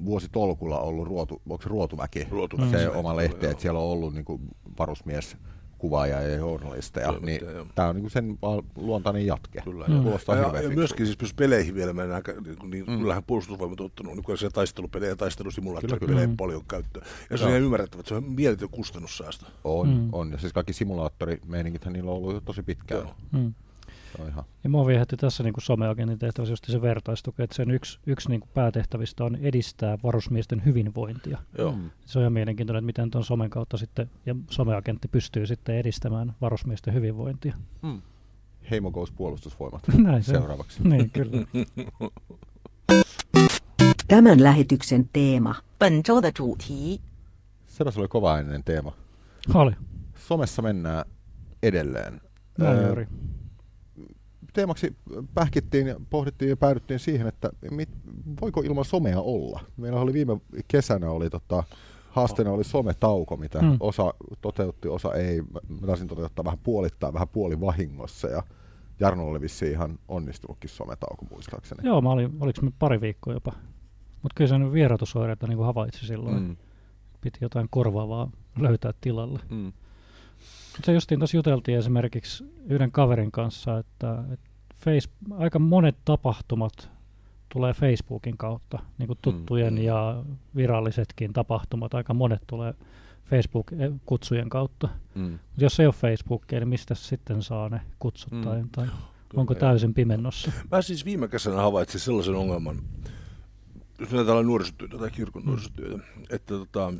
vuositolkulla on ollut ruotu, onko se ruotuväki, Ruotuväki, se se oma lehti, että siellä on ollut niinku varusmies kuvaaja ja journalisteja, niin tämä on niinku sen luontainen jatke. Kyllä. Mm. Ja, ja fiksulta. myöskin siis jos peleihin vielä mennään, niin, niin Mm. mm. kyllähän puolustusvoimat on ottanut niin siellä taistelupelejä ja Kyllä, taistelusimulaattoripelejä kyllä. paljon käyttöön. Ja se on ihan ymmärrettävä, että se on mieletön kustannussäästö. On, Mm. on. Ja siis kaikki simulaattorimeiningithän niillä on ollut jo tosi pitkään. Joo. Mm. Se on ihan. Ja mua viehätti tässä niin kuin someagentin tehtävässä just se vertaistuki, että sen yksi, yksi niin kuin päätehtävistä on edistää varusmiesten hyvinvointia. Joo. Mm. Se on ihan mielenkiintoinen, että miten tuon somen kautta sitten, ja someagentti pystyy sitten edistämään varusmiesten hyvinvointia. Mm. Heimo Goes puolustusvoimat Näin se on. seuraavaksi. Niin, kyllä. Tämän lähetyksen teema. 本周的主题 Sepäs oli kovaääninen teema. Oli. Somessa mennään edelleen. Näin Öö, juuri. Teemaksi pähkittiin ja pohdittiin ja päädyttiin siihen, että mit, voiko ilman somea olla. Meillä oli viime kesänä oli tota, haasteena oli sometauko, mitä Mm. osa toteutti, osa ei. Mä taisin toteuttaa vähän puolittain, vähän puoli vahingossa ja Jarno oli vissiin ihan onnistunutkin sometauko muistaakseni. Joo, mä olin, oliko me pari viikkoa jopa. Mutta kyllä se nyt vierotusoireita niin kuin havaitsi silloin. Mm. Mm. Piti jotain korvaavaa löytää tilalle. Mm. Mut se justiin tuossa juteltiin esimerkiksi yhden kaverin kanssa, että, että face, aika monet tapahtumat tulee Facebookin kautta, niin kuin tuttujen Mm. ja virallisetkin tapahtumat, aika monet tulee Facebook-kutsujen kautta. Mm. Mut jos ei ole Facebookia, niin mistä sitten saa ne kutsut Mm. tai, tai Kyllä, onko täysin pimennossa? Mä siis viime kesänä havaitsin sellaisen ongelman, jos me ajatellaan nuorisotyötä tai kirkon nuorisotyötä, että tota,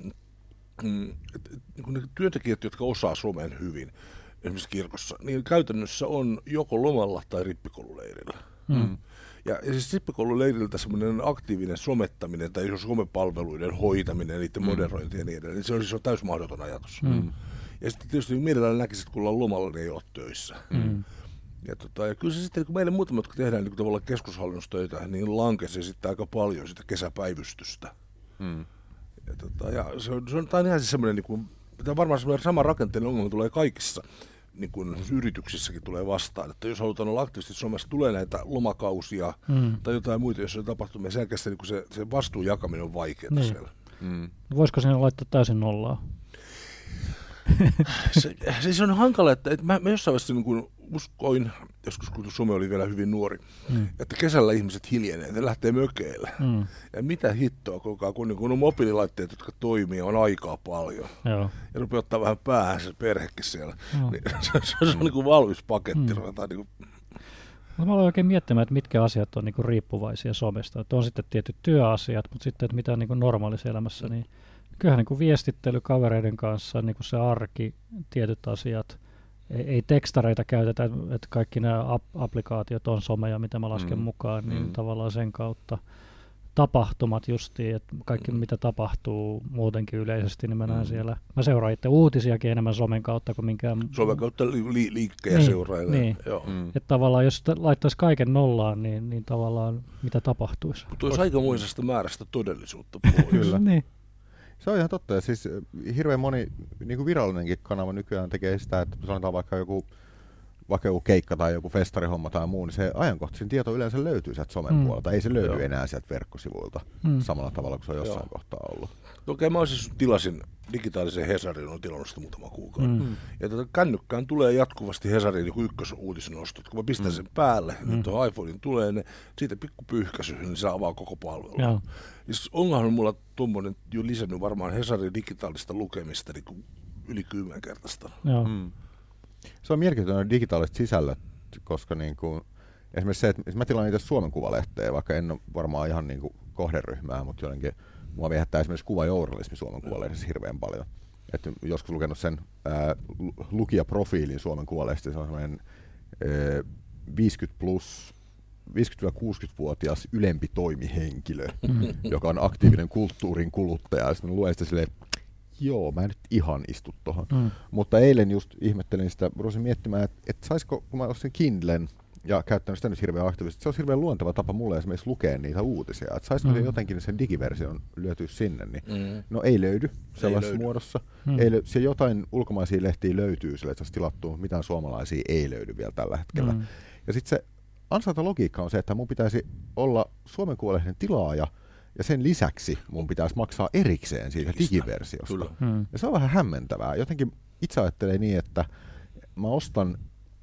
mm, niin ne työntekijät, jotka osaa somen hyvin, esimerkiksi kirkossa, niin käytännössä on joko lomalla tai rippikoululeirillä. Mm. Ja, ja siis rippikoululeiriltä semmoinen aktiivinen somettaminen tai somepalveluiden hoitaminen, niiden mm. moderointi ja niin edelleen, niin se on, siis on täysin mahdoton ajatus. Mm. Ja sitten tietysti mielellään näkisit, että kun ollaan lomalla, niin ei ole töissä. Mm. Ja, tota, ja kyllä se sitten, kun meille muutamat, jotka tehdään niin tavallaan keskushallinnostöitä, niin lankesi sitten aika paljon sitä kesäpäivystystä. Mm. Ja, tota, ja se on, se on, tämä on ihan siis semmoinen, niin kuin, tämä varmaan semmoinen sama rakenteellinen ongelma tulee kaikissa niin kuin yrityksissäkin tulee vastaan, että jos halutaan olla aktiivisesti somessa, tulee näitä lomakausia Mm. tai jotain muita, jos on tapahtumia, sen jälkeen niin se, se vastuun jakaminen on vaikeaa Niin. siellä. Mm. Voisiko sinne laittaa täysin nollaa? Se, siis on hankala, että, että mä, mä jossain vaiheessa niin kuin uskoin, joskus kun some oli vielä hyvin nuori, Mm. että kesällä ihmiset hiljenee, ne lähtee mökeille. Mm. Ja mitä hittoa, kuinka, kun, niin kun on mobiililaitteet, jotka toimii, on aikaa paljon. Joo. Ja rupeaa ottaa vähän päähän se perhekin siellä. Joo. Niin, se, se, se on niin kuin valmis paketti. Mm. Mm. Niin kuin, No, mä aloin oikein miettimään, että mitkä asiat on niinku riippuvaisia somesta. Että on sitten tietyt työasiat, mutta sitten, että mitä niinku normaalissa elämässä, niin kyllähän niinku viestittely kavereiden kanssa, niinku se arki, tietyt asiat. Ei, ei tekstareita käytetä, että kaikki nämä ap- applikaatiot on someja, mitä mä lasken Mm. mukaan, niin Mm. tavallaan sen kautta. Tapahtumat justiin, että kaikki Mm. mitä tapahtuu muutenkin yleisesti, niin mä näen Mm. siellä. Mä seuraan itse uutisiakin enemmän somen kautta kuin minkään Suomen kautta li, li, liikkejä Niin, seurailee. niin. Joo. Mm. Että tavallaan jos laittaisi kaiken nollaan, niin, niin tavallaan mitä tapahtuisi. Mutta olisi aikamoisesta määrästä todellisuutta pois. Kyllä. Niin. Se on ihan totta. Ja siis äh, hirveän moni niin kuin virallinenkin kanava nykyään tekee sitä, että sanotaan vaikka joku, vaikka joku keikka tai joku festarihomma tai muu, niin se ajankohtaisin tieto yleensä löytyy sieltä somen Mm. puolelta. Ei se löydy Joo. enää sieltä verkkosivuilta Mm. samalla tavalla kuin se on jossain Joo. kohtaa ollut. Okei, mä siis tilasin digitaalisen Hesarin, on tilannut sitä muutama kuukausi. Mm. Mm. Ja tätä kännykkään tulee jatkuvasti Hesarin niin ykkösuutisnostot. Kun mä pistän Mm. sen päälle, mm. Mm. nyt tuohon iPhonein tulee ne, siitä pikku pyyhkäisy, niin se avaa koko palvelun. Joo. Siis onhan mulla tuommoinen jo lisännyt varmaan Hesarin digitaalista lukemista niin kuin yli kymmenkertaista. Joo. Mm. Se on mielenkiintoinen digitaaliset sisällöt, koska niin kuin, esimerkiksi se, että mä tilaan itse Suomen Kuvalehteä, vaikka en ole varmaan ihan niin kuin kohderyhmää, mutta jotenkin mua viehättää esimerkiksi kuvajournalismi Suomen Kuvalehdessä hirveän paljon. Et joskus lukenut sen ää, lu- lukijaprofiilin Suomen Kuvalehdessä, se on sellainen ää, 50 plus 50-60-vuotias ylempi toimihenkilö, Mm. joka on aktiivinen kulttuurin kuluttaja. Ja sitten luen sitä silleen, joo, mä en nyt ihan istu tohon. Mm. Mutta eilen just ihmettelin sitä, rupesin miettimään, että, että saisiko, kun mä ostin Kindlen ja käyttänyt sitä nyt hirveän aktiivisesti, se on hirveän luonteva tapa mulle esimerkiksi lukea niitä uutisia. Että saisiko Mm. se jotenkin sen digiversion lyötyä sinne, niin Mm. no ei löydy sellaisessa löydy. muodossa. Mm. Ei löy- se jotain ulkomaisia lehtiä löytyy sille, että se tilattu, mitään suomalaisia ei löydy vielä tällä hetkellä. Mm. Ja sitten se ansaintalogiikka on se, että mun pitäisi olla Suomen Kuvalehden tilaaja, ja sen lisäksi mun pitäisi maksaa erikseen siitä digiversiosta. Kyllä. Mm. Ja se on vähän hämmentävää. Jotenkin itse ajattelee niin, että mä ostan,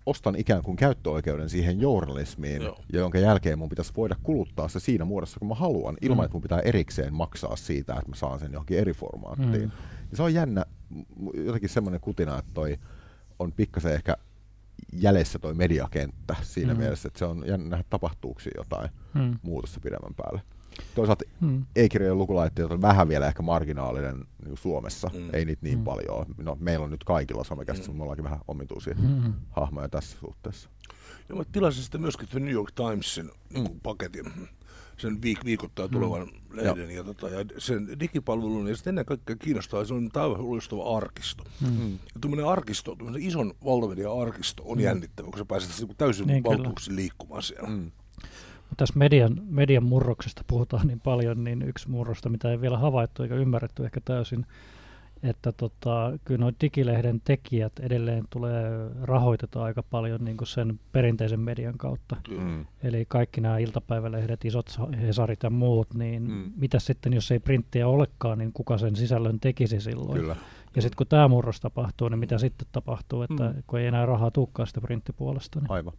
ostan ikään kuin käyttöoikeuden siihen journalismiin, Joo. jonka jälkeen mun pitäisi voida kuluttaa se siinä muodossa, kun mä haluan, ilman Mm. että mun pitää erikseen maksaa siitä, että mä saan sen johonkin eri formaattiin. Mm. Ja se on jännä, jotenkin semmoinen kutina, että toi on pikkasen ehkä jäljessä toi mediakenttä siinä Mm. mielessä, että se on jännä nähdä tapahtuuko jotain Mm. muutosta pidemmän päälle. Toisaalta Mm. e-kirjojen lukulaitteet on vähän vielä ehkä marginaalinen niin Suomessa, Mm. ei niitä niin Mm. paljon ole. No, meillä on nyt kaikilla somekäsissä, Mm. me ollaankin vähän omituisia Mm. hahmoja tässä suhteessa. Ja mä tilasin sitten myöskin The New York Timesin mm. paketin, sen viik- viikoittain tulevan mm. lehden ja, tota, ja sen digipalvelun. Ja sitten ennen kaikkea kiinnostaa, se on aivan loistava arkisto. Mm. Ja tuommoinen arkisto, tuommoinen ison valtamedia-arkisto on Mm. jännittävä, kun sä pääset täysin Niin, valtuuksin liikkumaan siellä. Mm. Tässä median, median murroksesta puhutaan niin paljon, niin yksi murrosta, mitä ei vielä havaittu eikä ymmärretty ehkä täysin, että tota, kyllä nuo digilehden tekijät edelleen tulee rahoitetaan aika paljon niin kuin sen perinteisen median kautta. Mm. Eli kaikki nämä iltapäivälehdet, isot sa- Hesarit ja muut, niin mm. Mm. mitä sitten, jos ei printtiä olekaan, niin kuka sen sisällön tekisi silloin? Kyllä. Ja sitten kun tämä murros tapahtuu, niin mitä sitten tapahtuu, että Mm. kun ei enää rahaa tulekaan sitä printtipuolesta. Niin. Aivan.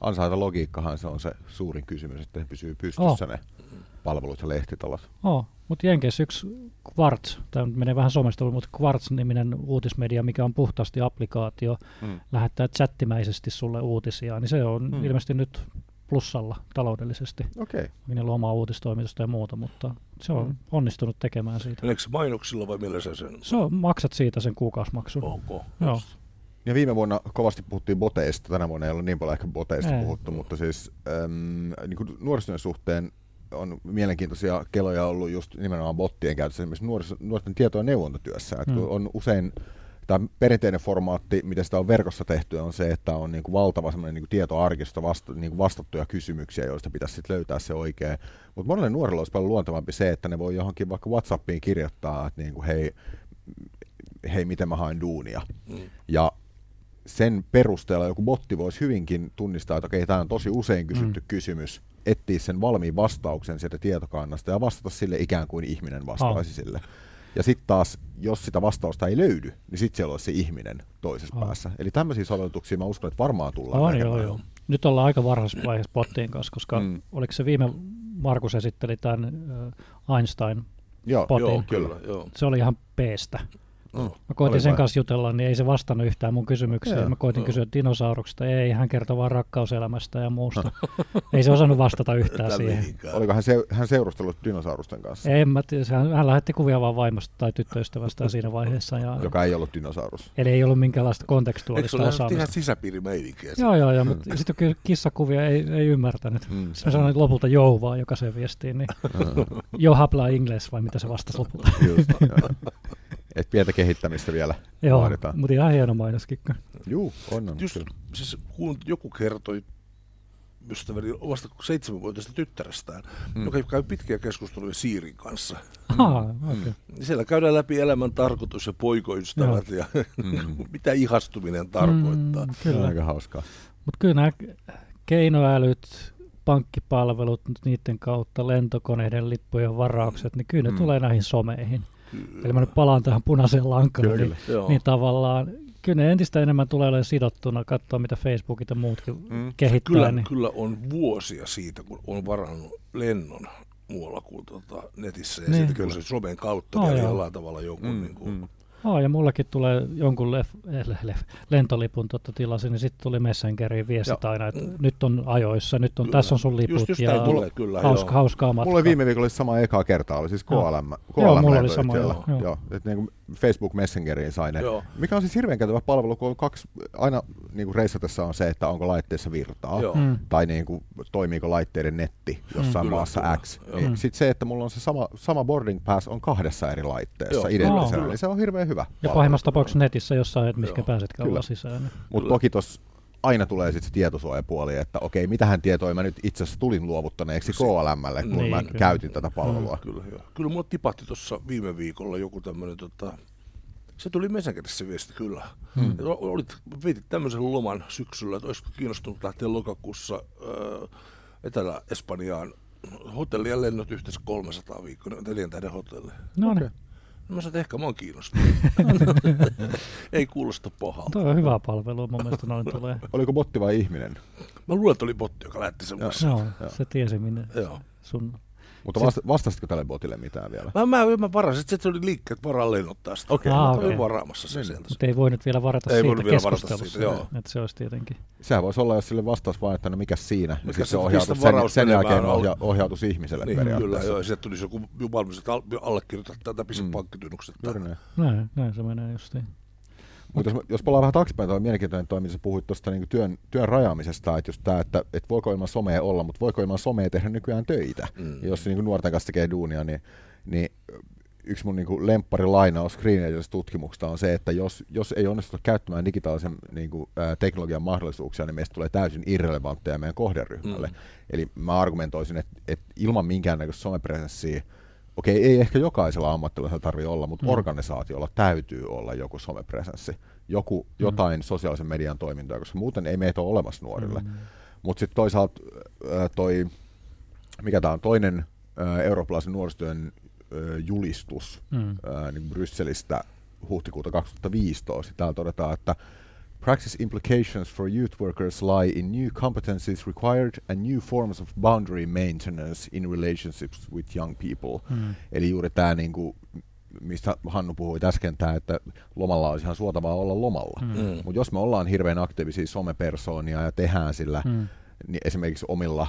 Ansaita logiikkahan se on se suurin kysymys, että ne pysyy pystyssä Oh. ne palvelut ja lehtitalot. Oh, mutta Jenkeissä yksi Quartz, tämä menee vähän somesta, mutta Quartz-niminen uutismedia, mikä on puhtaasti applikaatio, Mm. lähettää chattimäisesti sulle uutisia, niin se on Mm. ilmeisesti nyt plussalla taloudellisesti. Okei. Niillä on omaa uutistoimitusta ja muuta, mutta se on Mm. onnistunut tekemään siitä. Meneekö se mainoksilla vai millä sä sen? Se on, maksat siitä sen kuukausimaksun. Onko? Joo. Ja viime vuonna kovasti puhuttiin boteista, tänä vuonna ei ole niin paljon ehkä boteista Ei. puhuttu, mutta siis äm, niin kuin nuorisotyön suhteen on mielenkiintoisia keloja ollut just nimenomaan bottien käytössä esimerkiksi nuoriso, nuorten tieto- ja neuvontatyössä. Mm. Mm. Kun on usein tämä perinteinen formaatti, miten sitä on verkossa tehty, on se, että on niin kuin valtava semmoinen niin kuin tietoarkisto, vasta, niin kuin vastattuja kysymyksiä, joista pitäisi sitten löytää se oikea. Mutta monelle nuorelle olisi paljon luontevampi se, että ne voi johonkin vaikka Whatsappiin kirjoittaa, että niin kuin, hei, hei, miten mä haen duunia. Mm. Ja sen perusteella joku botti voisi hyvinkin tunnistaa, että okei, tämä on tosi usein kysytty mm. kysymys, etsiä sen valmiin vastauksen sieltä tietokannasta ja vastata sille ikään kuin ihminen vastaisi Ah. sille. Ja sitten taas, jos sitä vastausta ei löydy, niin sitten siellä olisi se ihminen toisessa Ah. päässä. Eli tämmöisiä sovellutuksia mä uskon, että varmaan tullaan näkemään. joo, joo. Nyt ollaan aika varhaisessa vaiheessa bottien kanssa, koska Mm. mm. oliko se viime, Markus esitteli tämän Einstein, Joo. Joo, kyllä. Joo. se oli ihan peestä. Mm. Mä koitin Oli sen vai? kanssa jutella, niin ei se vastannut yhtään mun kysymyksiin. Joo, Mä koitin joo. kysyä dinosauruksesta, ei, hän kertoi vaan rakkauselämästä ja muusta. ei se osannut vastata yhtään siihen. Oliko hän, se, hän seurustellut dinosaurusten kanssa, En mä tiedä, hän, hän lähetti kuvia vaan vaimosta tai tyttöystävästä siinä vaiheessa. Ja, joka ei ollut dinosaurus? Eli ei ollut minkäänlaista Eikö se kontekstuaalista ihan osaamista. sisäpiirimeininkiä? Joo, joo, joo, mutta sitten kyllä kissakuvia ei, ei ymmärtänyt. Mm. Sitten mä sanoin lopulta jou vaan jokaiseen viestiin, niin jo habla ingles vai mitä se vastasi lopulta. Just. Et pientä kehittämistä vielä Joo, vaaditaan. mutta ihan hieno mainoskin. Juu, on, on. Just, kyllä. siis kun joku kertoi ystäväni vasta seitsemänvuotiaasta tyttärestään, Mm. mm. joka käy pitkiä keskusteluja Siirin kanssa. Ahaa, okei. Okay. Niin Siellä käydään läpi elämän tarkoitus ja poikoystävät ja Mm. mitä ihastuminen tarkoittaa. Mm, Se on kyllä. aika hauskaa. Mutta kyllä nämä keinoälyt, pankkipalvelut, niiden kautta lentokoneiden lippujen varaukset, niin kyllä ne Mm. mm. tulee näihin someihin. Kyllä. Eli mä nyt palaan tähän punaiseen lankaan, Kyllä, niin, kyllä. Niin tavallaan kyllä ne entistä enemmän tulee olemaan sidottuna, katsoa mitä Facebookit ja muutkin Mm. kehittää. Kyllä, niin. kyllä on vuosia siitä, kun on varannut lennon muualla kuin tota, netissä ja Niin. sitten kun se somen kautta Oh, vielä jollain tavalla jonkun Mm, niin kuin, mm. Oh, ja mullakin tulee jonkun lef, eh, lef, lef, lentolipun totta tilasin, niin sitten tuli Messengeriin viestit Joo. aina, että nyt on ajoissa, nyt on, Kyllä. tässä on sun liput Just, just ja tulee, kyllä. hauska, joo. hauskaa matkaa. Mulla oli viime viikolla sama ekaa kertaa, oli siis Joo. KLM. Joo, KLM mulla oli sama, joo, joo. joo. että niin kuin Facebook Messengeriin sai ne. Joo. Mikä on siis hirveän käytävä palvelu, kun on kaksi, aina niin kuin reissatessa on se, että onko laitteessa virtaa. Joo. Mm. Tai niin kuin, toimiiko laitteiden netti jossain Mm. maassa Kyllä, X. Niin Joo. Sitten se, että mulla on se sama, sama boarding pass on kahdessa eri laitteessa Joo. identtisenä, niin se on hirveän hyvä. Ja pahimmassa tapauksessa netissä jossain, että pääsetkään Kyllä. olla sisään. Niin. Mutta Kyllä. toki tuossa aina tulee sitten se tietosuojapuoli, että okei, mitähän tietoja mä nyt itse asiassa tulin luovuttaneeksi KLMlle, kun Niin, mä kyllä. käytin tätä palvelua. Kyllä, joo. Kyllä mulla tipahti tuossa viime viikolla joku tämmöinen, tota, se tuli Messengerissä se viesti kyllä. Hmm. Et olit, vietit tämmöisen loman syksyllä, että olisiko kiinnostunut lähteä lokakuussa äh, Etelä-Espanjaan hotelli ja lennot yhteensä 300 viikkoa, neljän tähden hotelli. No niin, No mä sanoin, että ehkä mä oon kiinnostunut. Ei kuulosta pahalta. toi on hyvä palvelu, mun mielestä noin tulee. Oliko botti vai ihminen? Mä luulen, että oli botti, joka lähetti sen. Joo, Joo. se tiesi minne Joo. sun... Mutta Siis- vasta, vastasitko tälle botille mitään vielä? Mä, mä, mä varasin, että se oli liikkeet lennot tästä. Okei, Mä Ah, okei. varaamassa sen Niin. sieltä. Mutta ei voinut vielä varata Ei siitä voinut vielä varata keskustelussa. siitä, joo. Että se olisi tietenkin. Sehän voisi olla, jos sille vastaus vaan, että no mikä siinä, Mikä sitten se se ohjautus pistä sen, sen jälkeen ohja, ohjautus ihmiselle Niin, kyllä, periaatteessa. joo. Ja sieltä tulisi joku valmis, että al- allekirjoita tätä pistä Mm. mm. pankkitynnukset. Juuri näin. Näin, näin se menee justiin. Mutta jos, jos palaan vähän taaksepäin, on mielenkiintoinen toi, mitä puhuit tuosta niin työn, työn rajaamisesta, että just tämä, että, että voiko ilman somea olla, mutta voiko ilman somea tehdä nykyään töitä. Mm. Ja jos niin nuorten kanssa tekee duunia, niin, niin yksi mun niin lemppari lainaus Screen tutkimuksesta on se, että jos, jos ei onnistuta käyttämään digitaalisen niin kuin, ää, teknologian mahdollisuuksia, niin meistä tulee täysin irrelevantteja meidän kohderyhmälle. Mm. Eli mä argumentoisin, että, että ilman minkäännäköistä somepresenssiä, okei, ei ehkä jokaisella ammattilaisella tarvitse olla, mutta Mm. mm. organisaatiolla täytyy olla joku somepresenssi, joku, jotain sosiaalisen median toimintoja, koska muuten ei meitä ole olemassa nuorille. Mm. Mutta sitten toisaalta toi, mikä tämä on, toinen eurooppalaisen nuorisotyön julistus Mm. niin Brysselistä huhtikuuta 2015. Täällä todetaan, että Practice implications for youth workers lie in new competencies required and new forms of boundary maintenance in relationships with young people. Mm. Eli juuri tämä, niin mistä Hannu puhui äsken, tää, että lomalla olisi ihan suotavaa olla lomalla. Mm. Mm. Mutta jos me ollaan hirveän aktiivisia somepersoonia ja tehdään sillä Mm. niin esimerkiksi omilla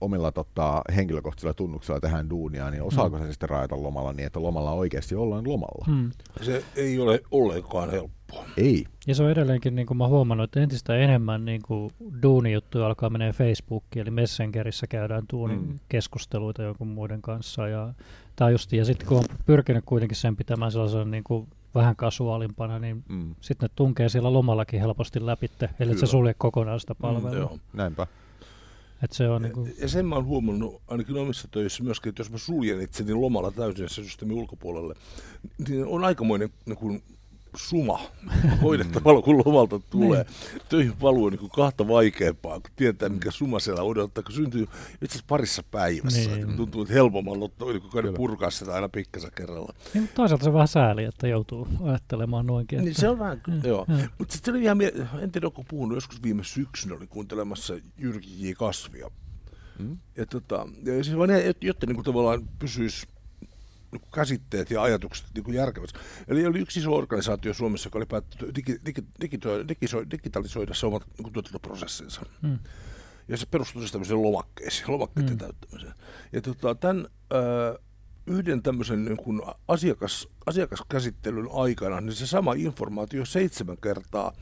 omilla tota, henkilökohtaisilla tunnuksilla tehdään duunia, niin osaako mm. se sitten rajata lomalla niin, että lomalla oikeasti ollaan lomalla? Mm. Se ei ole ollenkaan helppoa. Ei. Ja se on edelleenkin, niin kuin mä huomannut, että entistä enemmän niin kuin duunijuttuja alkaa menee Facebookiin, eli Messengerissä käydään duunin mm. keskusteluita jonkun muiden kanssa. Ja, tää just, ja sitten kun on pyrkinyt kuitenkin sen pitämään sellaisen niin kuin vähän kasuaalimpana, niin mm. sitten ne tunkee siellä lomallakin helposti läpitte, eli se sulje kokonaan sitä palvelua. Mm, joo. Näinpä. Et se on niinku... Ja sen mä oon huomannut ainakin omissa töissä myöskin, että jos mä suljen itseni lomalla täysin se systeemin ulkopuolelle, niin on aikamoinen niin kuin, suma hoidettavalla, kun lomalta tulee. Niin. Töihin paluu on niin kahta vaikeampaa, kun tietää, mikä suma siellä odottaa, kun syntyy itse asiassa parissa päivässä. Niin. Tuntuu, että helpommalla niin käydä purkaa sitä aina pikkasen kerralla. Niin, toisaalta se on vähän sääli, että joutuu ajattelemaan noinkin. Niin se on vähän, mm, joo. Mm. Mutta sitten oli ihan, en tiedä, onko puhunut joskus viime syksynä, oli kuuntelemassa Jyrki J. Kasvia. Mm. Ja, tota, ja siis vaan, jotta niin kuin tavallaan pysyisi niin käsitteet ja ajatukset niin järkevästi. Eli oli yksi iso organisaatio Suomessa, joka oli päättänyt digi, digi, digi, digitalisoida se omat niin tuotantoprosessinsa. Hmm. Ja se perustui siis tämmöiseen lomakkeisiin, lomakkeiden hmm. täyttämiseen. Ja tota, tämän ö, yhden tämmöisen niin kuin asiakas, asiakaskäsittelyn aikana, niin se sama informaatio seitsemän kertaa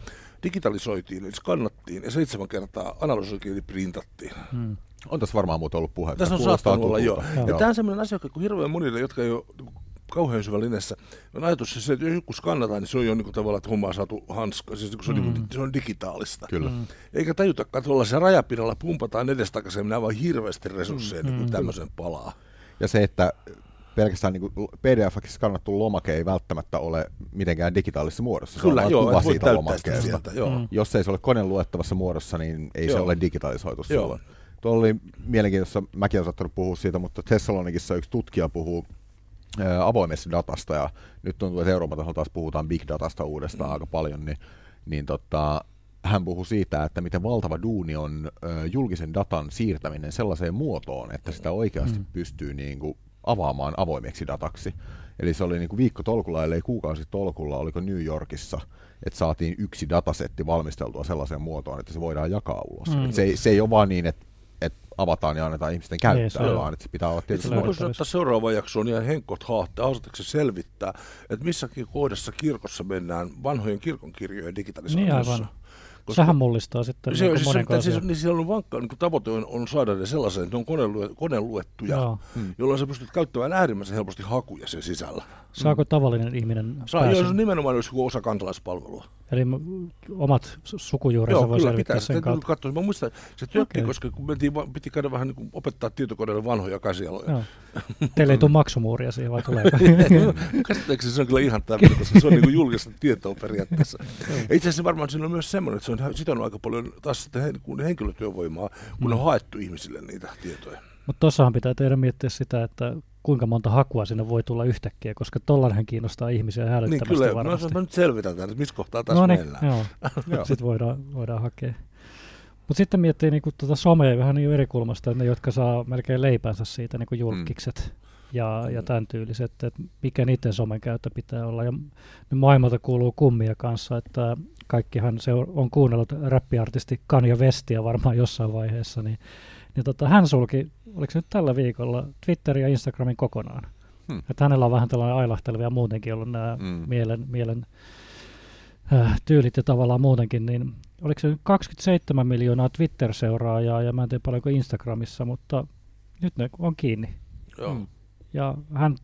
digitalisoitiin, eli skannattiin, ja seitsemän kertaa analysoitiin, eli printattiin. Hmm. On tässä varmaan muuta ollut puhetta. Tässä on saattanut olla, joo. joo. Ja tämä on sellainen asia, kun hirveän monille, jotka ei ole kauhean syvä linjassa, on ajatus se, että jos joku skannataan, niin se on jo niin kuin tavallaan, että homma on saatu hanska, siis se on, mm. niin, se on digitaalista. Kyllä. Mm. Eikä tajutakaan, että tuolla se rajapinnalla pumpataan edestakaisin, nämä vaan hirveästi resursseja mm. niin kuin tämmöisen palaa. Ja se, että pelkästään niin pdf skannattu lomake ei välttämättä ole mitenkään digitaalisessa muodossa. Kyllä, se on joo, kuva siitä lomakkeesta. Sieltä, joo. Mm. Jos ei se ole koneen luettavassa muodossa, niin ei joo. se ole digitalisoitu joo. silloin. Tuolla oli mielenkiintoista, mäkin olen saattanut puhua siitä, mutta Thessalonikissa yksi tutkija puhuu avoimesta datasta ja nyt tuntuu, että Euroopan tasolla taas puhutaan big datasta uudestaan mm. aika paljon, niin, niin tota, hän puhuu siitä, että miten valtava duuni on ö, julkisen datan siirtäminen sellaiseen muotoon, että sitä oikeasti mm. pystyy niin kuin, avaamaan avoimeksi dataksi. Eli se oli niin kuin viikko tolkulla, ellei kuukausi tolkulla, oliko New Yorkissa, että saatiin yksi datasetti valmisteltua sellaiseen muotoon, että se voidaan jakaa ulos. Mm. se, ei, se ei ole vaan niin, että että avataan ja annetaan ihmisten käyttää, niin, vaan että se pitää olla tietysti Voisi ottaa seuraava jaksoon ihan henkot haasteeksi selvittää, että missäkin kohdassa kirkossa mennään vanhojen kirkonkirjojen digitalisaatiossa. Niin aivan. Koska Sehän mullistaa sitten se, niin siis, monen siis, niin siellä on vankka niin tavoite on, on saada ne sellaisen, että ne on koneluettuja, koneluettuja hmm. jolloin sä pystyt käyttämään äärimmäisen helposti hakuja sen sisällä. Saako hmm. tavallinen ihminen Saa, joo, se nimenomaan olisi osa kansalaispalvelua. Eli omat sukujuurensa voi selvittää sen kautta. Katsoa. Mä muistan, se työtti, okay. koska kun mentiin, piti käydä vähän niin kuin opettaa tietokoneille vanhoja käsialoja. Joo. Teille ei tule maksumuuria siihen, vai tulee? Käsittääkseni se on kyllä ihan tämmöinen, koska se on niin kuin julkista tietoa periaatteessa. Itse asiassa varmaan siinä on myös semmoinen, että se on sitonut aika paljon taas sitten henkilötyövoimaa, kun mm. on haettu ihmisille niitä tietoja. Mutta tuossahan pitää tehdä miettiä sitä, että kuinka monta hakua sinne voi tulla yhtäkkiä, koska tollanhan kiinnostaa ihmisiä hälyttävästi niin, kyllä, varmasti. No, nyt selvitän tämän, että missä kohtaa tässä no, niin, Joo, sitten voidaan, voidaan hakea. Mutta sitten miettii niinku tuota somea vähän niin eri kulmasta, että ne, jotka saa melkein leipänsä siitä, niin kuin julkikset mm. ja, ja mm. tämän tyyliset, että mikä niiden somen käyttö pitää olla. Ja maailmalta kuuluu kummia kanssa, että kaikkihan se on kuunnellut räppiartisti Kanye Westia varmaan jossain vaiheessa, niin niin tota, hän sulki, oliko se nyt tällä viikolla, Twitterin ja Instagramin kokonaan. Hmm. Että hänellä on vähän tällainen ailahtelevia muutenkin ollut nämä hmm. mielen, mielen äh, tyylit ja tavallaan muutenkin, niin oliko se 27 miljoonaa Twitter-seuraajaa ja mä en tiedä paljonko Instagramissa, mutta nyt ne on kiinni. Joo. Hmm. Ja hän,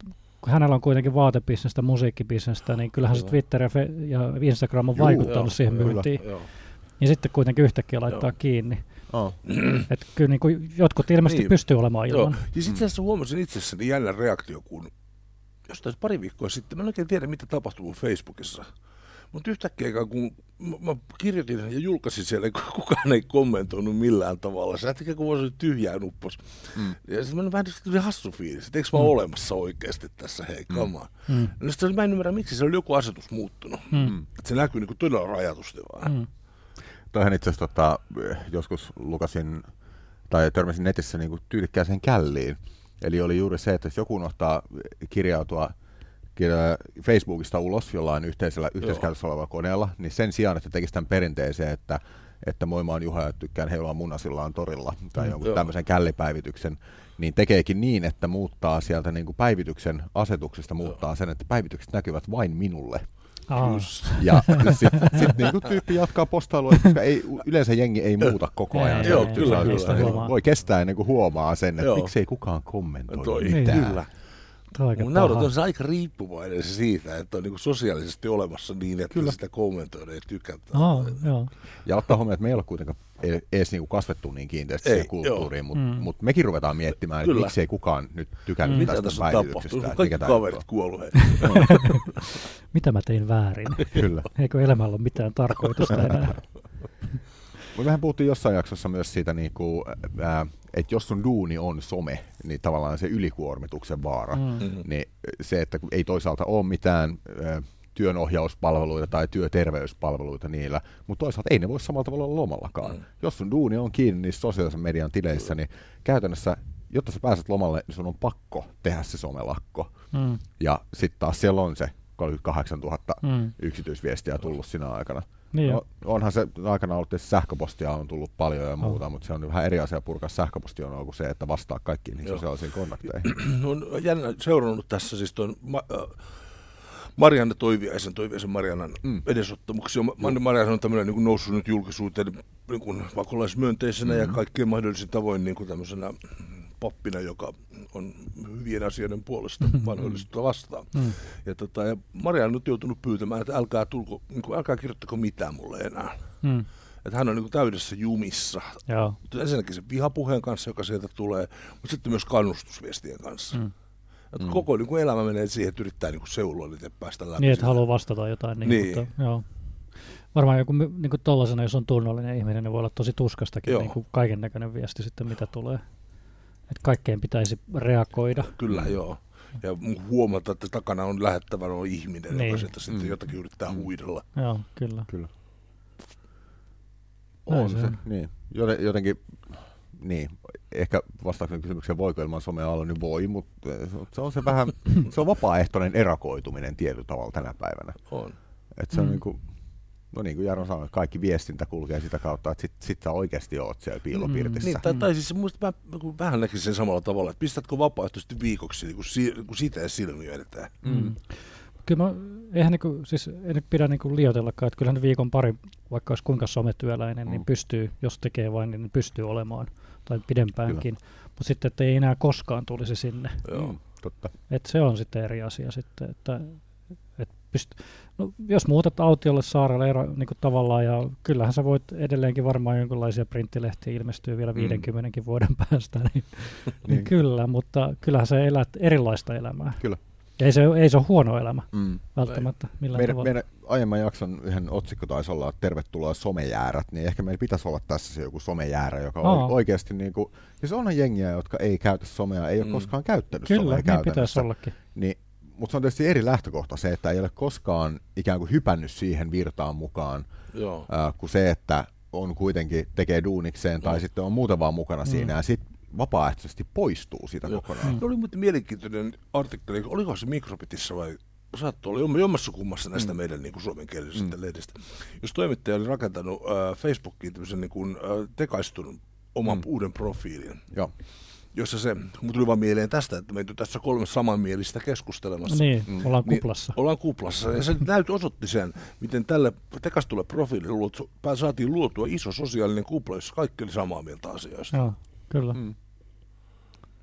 hänellä on kuitenkin vaatebisnestä, musiikkibisnestä, niin kyllähän se Twitter ja, Fe- ja Instagram on Juu, vaikuttanut joo, siihen myyntiin. Ja sitten kuitenkin yhtäkkiä laittaa joo. kiinni. Oh. että kyllä niin kuin jotkut ilmeisesti niin. pystyy olemaan ilman. Joo. Ja sitten tässä huomasin itsessäni jännä reaktio, kun jostain pari viikkoa sitten, mä en oikein tiedä mitä tapahtuu Facebookissa, mutta yhtäkkiä kun mä kirjoitin ja julkaisin siellä, kukaan ei kommentoinut millään tavalla. Se lähti kun voisi tyhjää nuppos. Mm. Ja sitten mä vähän tuli hassu fiilis, että eikö mä mm. olemassa oikeasti tässä, hei, come on. Mm. No sitten mä en ymmärrä, miksi se oli joku asetus muuttunut. Mm. Että se näkyy niin kuin todella rajatusti vaan. Mm. Toihan itse asiassa tota, joskus lukasin tai törmäsin netissä niin kuin tyylikkääseen källiin. Eli oli juuri se, että jos joku unohtaa kirjautua Facebookista ulos jollain yhteisellä, yhteiskäytössä olevalla koneella, niin sen sijaan, että tekisi tämän perinteeseen, että että moi mä oon Juha ja tykkään heilua munasillaan torilla tai Mm. jonkun Joo. tämmöisen källipäivityksen, niin tekeekin niin, että muuttaa sieltä niin kuin päivityksen asetuksesta muuttaa sen, että päivitykset näkyvät vain minulle. Aa, Ja sitten sit niinku tyyppi jatkaa postailua, koska ei, yleensä jengi ei muuta koko ajan. Ei, joo, kyllä, kyllä, Voi kestää ennen kuin huomaa sen, että Joo. miksei kukaan kommentoi Toi, mitään. Kyllä. Aika Mun naurat on se aika riippuvainen se siitä, että on niinku sosiaalisesti olemassa niin, että Kyllä. sitä kommentoida ja tykätä. Aa, joo. Ja ottaa huomioon, että me ei ole kuitenkaan e- edes niinku kasvettu niin kiinteästi Ei, siihen kulttuuriin, mutta Mm. mut mekin ruvetaan miettimään, että miksei kukaan nyt tykännyt Mm. Mitä tästä tässä on tapahtunut? päivityksestä. Kaikki mikä kaverit hei. Mitä mä tein väärin? Kyllä. Eikö elämällä ole mitään tarkoitusta enää? Mutta mehän puhuttiin jossain jaksossa myös siitä, niinku, ää, että jos sun duuni on some, niin tavallaan se ylikuormituksen vaara. Mm. Niin se, että ei toisaalta ole mitään ö, työnohjauspalveluita tai työterveyspalveluita niillä, mutta toisaalta ei ne voi samalla tavalla olla lomallakaan. Mm. Jos sun duuni on kiinni niissä sosiaalisen median tileissä, niin käytännössä, jotta sä pääset lomalle, niin sun on pakko tehdä se somelakko. Mm. Ja sitten taas siellä on se 38 000 Mm. yksityisviestiä tullut sinä aikana. Niin No, onhan se aikana ollut, että sähköpostia on tullut paljon ja muuta, On. mutta se on vähän eri asia purkaa sähköpostionoa kuin se, että vastaa kaikkiin niihin sosiaalisiin kontakteihin. on jännä seurannut tässä siis tuon Ma- Marianne Toiviaisen, Toiviaisen Mariannan Mm. mm. edesottamuksia. Ma- Marianne on tämmöinen niin noussut nyt julkisuuteen niin kuin pakolaismyönteisenä mm-hmm. ja kaikkien mahdollisin tavoin niin kuin tämmöisenä pappina, joka on hyvien asioiden puolesta vanhoillisuutta vastaan. Mm. Ja, tota, ja Marianne on nyt joutunut pyytämään, että älkää, tulko, niin kuin, älkää kirjoittako mitään mulle enää. Mm. Että hän on niin kuin täydessä jumissa. Joo. Ensinnäkin se vihapuheen kanssa, joka sieltä tulee, mutta sitten myös kannustusviestien kanssa. Mm. Mm. Että koko niin kuin elämä menee siihen, että yrittää niin kuin seuloa niitä ja päästä läpi. Niin, että haluaa vastata jotain. Niin, Niin. Mutta, joo. Varmaan joku niin kuin tollasena, jos on tunnollinen ihminen, niin voi olla tosi tuskastakin Joo. niin kaiken näköinen viesti sitten, mitä tulee. Että kaikkeen pitäisi reagoida. Kyllä, joo. Ja huomata, että takana on lähettävänä on ihminen, niin. Joka sieltä sitten Mm. jotakin yrittää huidella. Joo, kyllä. Kyllä. On se se, niin. Joten, jotenkin, niin, ehkä vastaukseni kysymykseen, voiko ilman somea olla, niin voi, mutta se on se vähän, se on vapaaehtoinen erakoituminen tietyllä tavalla tänä päivänä. On. Että se on Mm. niin kuin, no niin kuin Jaro sanoi, kaikki viestintä kulkee sitä kautta, että sit, sit sä oikeasti oot siellä piilopirtissä. Niin, tai, tai siis muista mä niin kuin vähän näkisin sen samalla tavalla, että pistätkö vapaaehtoisesti viikoksi, niin kuin, si, kun sitä silmiä edetään. Mm. Kyllä mä, eihän niinku, siis ei nyt pidä niinku liioitellakaan, että kyllähän viikon pari, vaikka olisi kuinka sometyöläinen, mm. niin Mm. pystyy, jos tekee vain, niin pystyy olemaan, tai pidempäänkin. Mutta sitten, että ei enää koskaan tulisi sinne. Joo. Mm, totta. Et se on sitten eri asia sitten, että et pyst- no, jos muutat autiolle saarelle ero, niin kuin tavallaan, ja kyllähän sä voit edelleenkin varmaan jonkinlaisia printtilehtiä ilmestyy vielä Mm. 50 vuoden päästä, niin, niin. Niin. kyllä, mutta kyllähän sä elät erilaista elämää. Kyllä. Ja ei se, ei se ole huono elämä Mm. välttämättä millään Meidän, tavalla. meidän aiemman jakson yhden otsikko taisi olla Tervetuloa somejäärät, niin ehkä meillä pitäisi olla tässä se joku somejäärä, joka on oikeasti niin kuin, siis onhan jengiä, jotka ei käytä somea, ei ole Mm. koskaan käyttänyt Kyllä, somea niin pitäisi käytännössä. ollakin. Niin, mutta se on tietysti eri lähtökohta se, että ei ole koskaan ikään kuin hypännyt siihen virtaan mukaan, Joo. ää, kuin se, että on kuitenkin tekee duunikseen tai Mm. sitten on muuten vaan mukana Mm. siinä ja sitten vapaaehtoisesti poistuu siitä Joo. kokonaan. Se oli muuten mielenkiintoinen artikkeli, oliko se Mikrobitissa vai saattoi olla jomm- jommassa kummassa näistä mm. meidän niin kuin suomenkielisistä mm. lehdistä. Jos toimittaja oli rakentanut äh, Facebookiin tämmöisen niin kuin, äh, tekaistun oman Mm. mm. uuden profiilin, Joo. Jossa se, mun tuli vaan mieleen tästä, että meitä tässä kolme samanmielistä keskustelemassa. Niin, Mm. ollaan Niin, kuplassa. Ollaan kuplassa. Ja se näyt osoitti sen, miten tälle tekastulle profiilille saatiin luotua iso sosiaalinen kupla, jossa kaikki oli samaa mieltä asioista. Joo, kyllä. Mm.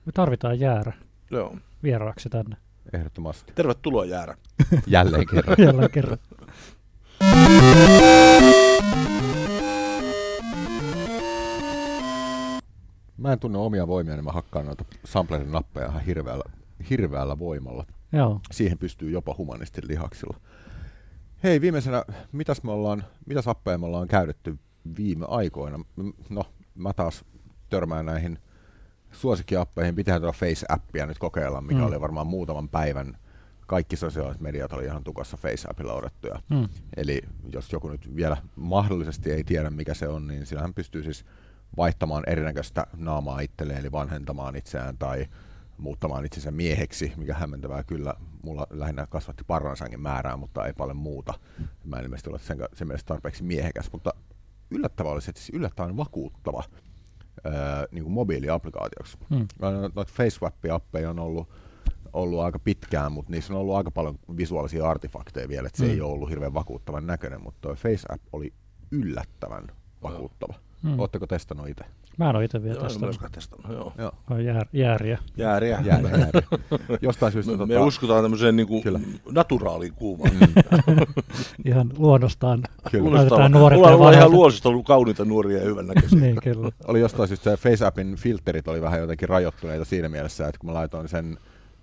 Me tarvitaan jäärä Joo. vieraaksi tänne. Ehdottomasti. Tervetuloa Jäärä. Jälleen kerran. Jälleen kerran. Mä en tunne omia voimia, niin mä hakkaan noita samplerin nappeja ihan hirveällä, hirveällä voimalla. Joo. Siihen pystyy jopa humanistin lihaksilla. Hei, viimeisenä, mitäs, me ollaan, mitäs appeja me ollaan käytetty viime aikoina? No, mä taas törmään näihin suosikkiappeihin. Pitää tuoda Face-appia nyt kokeilla, mikä mm. oli varmaan muutaman päivän. Kaikki sosiaaliset mediat oli ihan tukassa Face-appilla odottuja. Mm. Eli jos joku nyt vielä mahdollisesti ei tiedä, mikä se on, niin sillähän pystyy siis vaihtamaan erinäköistä naamaa itselleen, eli vanhentamaan itseään tai muuttamaan itsensä mieheksi, mikä hämmentävää kyllä. Mulla lähinnä kasvatti parransangin määrää, mutta ei paljon muuta. Mä en ilmeisesti ole sen, sen mielestä tarpeeksi miehekäs, mutta yllättävää oli se, että siis yllättävän vakuuttava ää, niin kuin mobiiliaplikaatioksi. Mm. No- Noita FaceWap-appeja on ollut, ollut aika pitkään, mutta niissä on ollut aika paljon visuaalisia artefakteja vielä, että se Mm. ei ole ollut hirveän vakuuttavan näköinen, mutta tuo FaceApp oli yllättävän vakuuttava. Mm. Ootteko testannut itse? Mä en ole itse vielä Joo, en testannut. myöskään testannut, joo. Joo. On Jää, jääriä. Jääriä. Jää, jää. Jostain syystä Me, tota, me uskotaan tämmöiseen niin kuin Kyllä. naturaaliin kuumaan. Ihan luonnostaan. Kyllä. Nuoret Mulla on ihan vanhat. luonnosta ollut kauniita nuoria ja hyvännäköisiä. niin, kyllä. oli jostain syystä se FaceAppin filterit oli vähän jotenkin rajoittuneita siinä mielessä, että kun mä laitoin sen,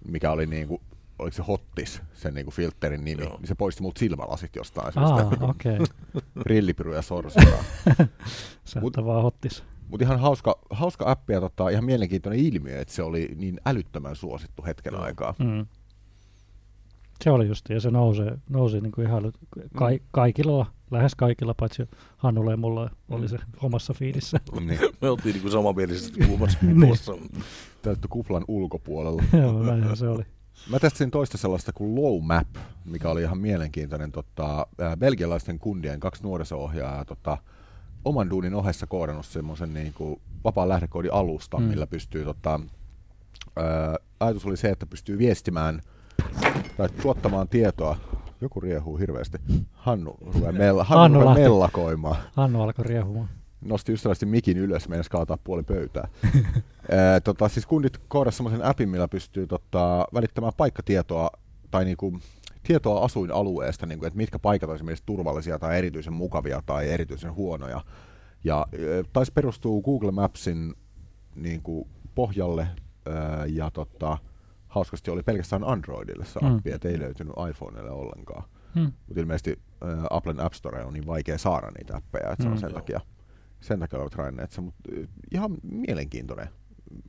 mikä oli niin kuin, oliko se Hottis, sen niin kuin filterin nimi, Joo. niin se poisti multa silmälasit jostain syystä. Aa, okei. Okay. Rillipiru ja sorsitaan. Sä Mut- vaan hottis. Mutta ihan hauska, hauska appi ja tota, ihan mielenkiintoinen ilmiö, että se oli niin älyttömän suosittu hetken Joo. aikaa. Mm. Se oli just, ja se nousee, nousi niin kuin ihan ka- kaikilla, lähes kaikilla, paitsi Hannulla ja mulla oli se omassa fiidissä. Niin, Me oltiin niin kuin samanmielisesti kuumassa Niin. kuplassa. täytty kuplan ulkopuolella. Joo, näinhän se oli. Mä testasin toista sellaista kuin Low Map, mikä oli ihan mielenkiintoinen tota, belgialaisten kundien kaksi nuoriso-ohjaajaa tota, oman duunin ohessa koodannut semmoisen niin kuin vapaan lähdekoodin alusta, Mm. millä pystyy tota, ää, ajatus oli se, että pystyy viestimään tai tuottamaan tietoa. Joku riehuu hirveästi. Hannu rupeaa, mella, Hannu Hannu rupeaa mellakoimaan. Hannu alkoi riehumaan. Nosti ystävällisesti mikin ylös, meinasi kaataa puoli pöytää. Ää, tota, siis kundit koodasivat semmoisen appin, millä pystyy tota, välittämään paikkatietoa tai niinku, tietoa asuinalueesta, niinku, että mitkä paikat on esimerkiksi turvallisia tai erityisen mukavia tai erityisen huonoja. Ja taisi perustuu Google Mapsin niinku, pohjalle ja tota, hauskasti oli pelkästään Androidille se Mm. appi, mm. ei löytynyt iPhoneille ollenkaan. Hmm. Mutta ilmeisesti ää, Applen App Store on niin vaikea saada niitä appeja, että se on Mm. sen Joo. takia, sen takia ovat raineet se. Mutta ihan mielenkiintoinen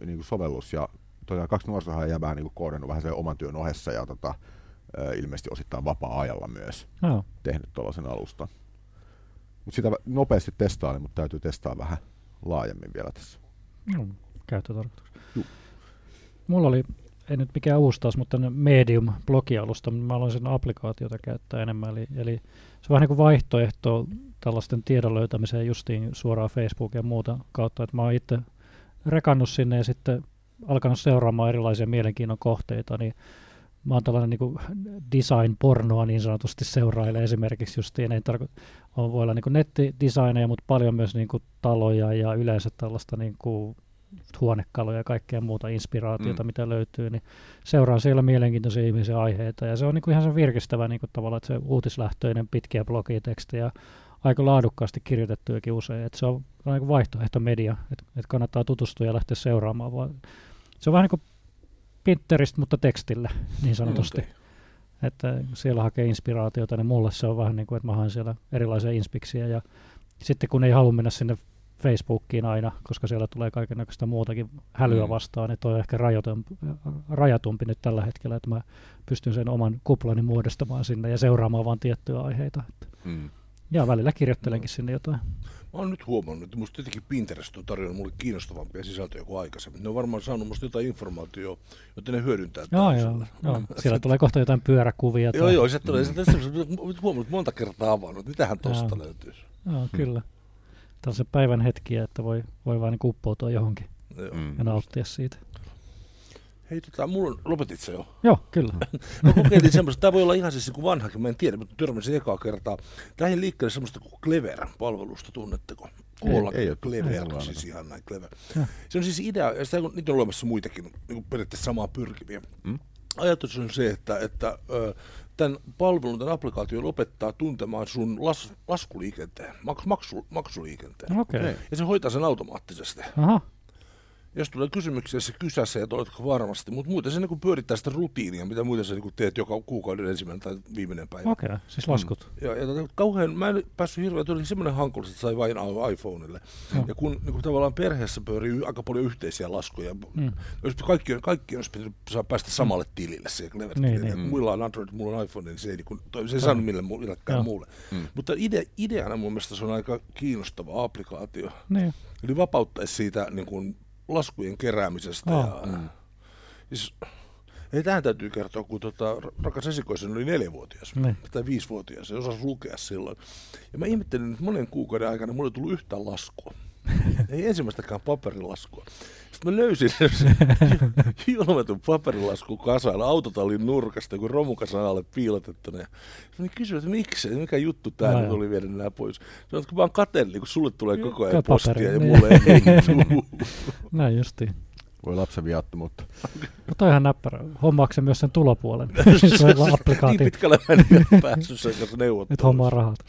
niin kuin sovellus ja tosiaan kaksi nuorisohan jää niin koodannut vähän sen oman työn ohessa ja tota, ilmeisesti osittain vapaa-ajalla myös Joo. tehnyt tuollaisen alustan. Mutta sitä nopeasti testailin, mutta täytyy testaa vähän laajemmin vielä tässä. Mm, käyttötarkoitus. Mulla oli, ei nyt mikään uusi taas, mutta Medium-blogialusta, mutta mä aloin sen applikaatiota käyttää enemmän. Eli, eli se on vähän niin kuin vaihtoehto tällaisten tiedon löytämiseen justiin suoraan Facebook ja muuta kautta, että mä oon itse rekannut sinne ja sitten alkanut seuraamaan erilaisia mielenkiinnon kohteita, niin mä oon tällainen niin design-pornoa niin sanotusti seurailee esimerkiksi justiin, ei tarko- on, voi olla niin nettidesigneja, mutta paljon myös niin kuin taloja ja yleensä tällaista niin kuin huonekaluja ja kaikkea muuta inspiraatiota, Mm. mitä löytyy, niin seuraa siellä mielenkiintoisia ihmisiä aiheita. Ja se on niin kuin ihan se virkistävä niin kuin tavallaan, että se uutislähtöinen pitkiä blogitekstejä, aika laadukkaasti kirjoitettujakin usein. Että se on niin kuin vaihtoehtomedia, että, että kannattaa tutustua ja lähteä seuraamaan. Vaan se on vähän niin kuin Pinterest, mutta tekstille, niin sanotusti. Okei. Että siellä hakee inspiraatiota, niin mulle se on vähän niin kuin, että mä haen siellä erilaisia inspiksiä. Ja sitten kun ei halua mennä sinne Facebookiin aina, koska siellä tulee kaikenlaista muutakin hälyä Mm. vastaan, niin toi on ehkä rajoitumpi, rajatumpi nyt tällä hetkellä, että mä pystyn sen oman kuplani muodostamaan sinne ja seuraamaan vain tiettyjä aiheita. Mm. Ja välillä kirjoittelenkin sinne jotain. Mä oon nyt huomannut, että musta jotenkin Pinterest on tarjonnut mulle kiinnostavampia sisältöjä kuin aikaisemmin. Ne on varmaan saanut musta jotain informaatiota, jotta ne hyödyntää Joo, joo, joo. Siellä tulee kohta jotain pyöräkuvia. Joo, tai- joo, se tulee. Mm. Nyt huomannut monta kertaa avannut, että mitähän tosta Joo. löytyisi. Joo, kyllä. Tällaisen päivän hetkiä, että voi, voi vaan niin uppoutua johonkin. Mm. ja nauttia siitä. Hei, tota, mulla on, lopetit se jo. Joo, kyllä. Mä kokeilin semmoista, tämä voi olla ihan siis kuin vanhakin, mä en tiedä, mutta törmäsin ekaa kertaa. Tähän liikkeelle semmoista kuin Clever-palvelusta, tunnetteko? Koolla ei oo- Clever, ei siis ihan näin Clever. Joo. Se on siis idea, ja sitä, on- niitä on olemassa muitakin, niin kuin periaatteessa samaa pyrkiviä. Mm. Ajatus on se, että, että ö, tämän palvelun, tämän applikaation lopettaa tuntemaan sun las, laskuliikenteen, maks, maksu, maksuliikenteen. Okay. Ja se hoitaa sen automaattisesti. Aha, Jos tulee kysymyksiä, se kysässä, että oletko varmasti, mutta muuten se niin pyörittää sitä rutiinia, mitä muuten sä niin teet joka kuukauden ensimmäinen tai viimeinen päivä. okei. Okay. Siis laskut. Ja, ja tota, kauhean, mä en päässyt hirveän, tuli semmoinen hankaluus, että sai vain iPhoneille. Joo. Ja kun niin kuin tavallaan perheessä pyörii aika paljon yhteisiä laskuja, Mm. jos kaikki, kaikki olisi pitänyt saa päästä samalle tilille, se Clever Niin, niin. Muilla on Android, mulla on iPhone, niin se ei, niin kuin, toi, se ei saanut mille, millekään Joo. muulle. Mm. Mutta ide, ideana mun mielestä se on aika kiinnostava applikaatio. Niin. Eli vapauttaisi siitä niin kuin, laskujen keräämisestä. Aa. Ja, Mm. siis, Ei, tähän täytyy kertoa, kun tota, rakas esikoisen oli neljävuotias Niin. tai viisivuotias, se osasi lukea silloin. Ja mä ihmettelin, että monen kuukauden aikana mulle ei tullut yhtään laskua. Ei ensimmäistäkään paperilaskua. Sitten mä löysin sen julmetun paperilaskun kasan autotallin nurkasta, kun romukasan alle piilotettuna. Ja mä kysyin, että miksi, mikä juttu tää No nyt oli viedä nämä pois. Sanoin, että kun mä oon kateellinen, kun sulle tulee koko ajan Paperi, postia ja niin. mulle ei tuu. Näin justiin. Voi lapsen viattomuutta. No toi ihan näppärä. Hommaako se myös sen tulopuolen? se on niin applikaati. pitkälle mä en ole päässyt sen kanssa neuvotteluun. Nyt hommaa rahat.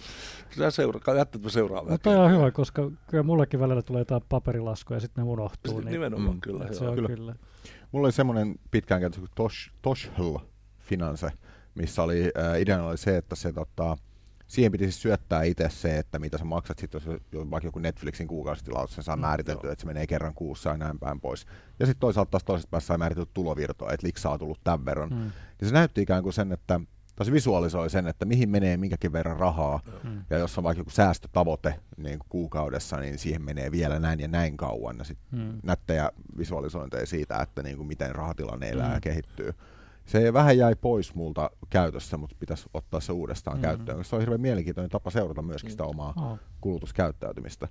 Sä seuraa, jättä, että mä seuraan No toi on hyvä, koska kyllä mullekin välillä tulee jotain paperilaskuja ja sitten ne unohtuu. Sitten Niin, nimenomaan Mm. kyllä. joo. on kyllä. kyllä. Mulla oli semmoinen pitkään käytössä kuin Tosh, Toshl Finance, missä oli, äh, ideana oli se, että se tota, siihen piti siis syöttää itse se, että mitä sä maksat sitten, jos jo- vaikka joku Netflixin kuukausitilaus, sen saa Mm, määritelty, joo. että se menee kerran kuussa ja näin päin pois. Ja sitten toisaalta taas toisesta päässä sai määritelty tulovirtoa, että liksaa on tullut tämän verran. Mm. Ja se näytti ikään kuin sen, että tai se visualisoi sen, että mihin menee minkäkin verran rahaa, Mm. ja jos on vaikka joku säästötavoite niin kuin kuukaudessa, niin siihen menee vielä näin ja näin kauan, ja sitten Mm. nättejä visualisointeja siitä, että niin kuin miten rahatilanne elää Mm. ja kehittyy. Se vähän jäi pois multa käytössä, mutta pitäisi ottaa se uudestaan Mm. käyttöön, koska se on hirveän mielenkiintoinen tapa seurata myöskin sitä omaa Oh. kulutuskäyttäytymistä.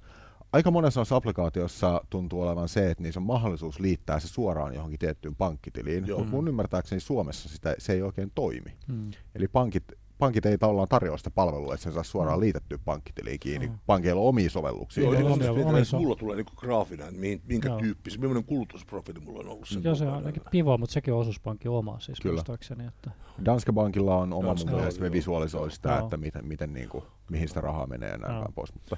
Aika monessa noissa applikaatioissa tuntuu olevan se, että niissä on mahdollisuus liittää se suoraan johonkin tiettyyn pankkitiliin, Joo. mutta mun ymmärtääkseni Suomessa sitä, se ei oikein toimi. Mm. Eli pankit, pankit ei tavallaan tarjoa sitä palvelua, että sen saa suoraan Mm. liitettyä pankkitiliin kiinni. Mm. Pankeilla on omia sovelluksia. Joo, Joo, niin omia- omia omia, mulla tulee niinku graafina, että mihin, minkä Joo. tyyppisen, millainen kulutusprofiili mulla on ollut sen Joo, se on ainakin pivo, mutta sekin on osuuspankin oma siis Kyllä. muistaakseni. Että, Danske Bankilla on oma Danske mun mielestä, me visualisoi sitä, Joo. että miten, miten niin kuin, mihin sitä rahaa menee ja näin päin pois. Mutta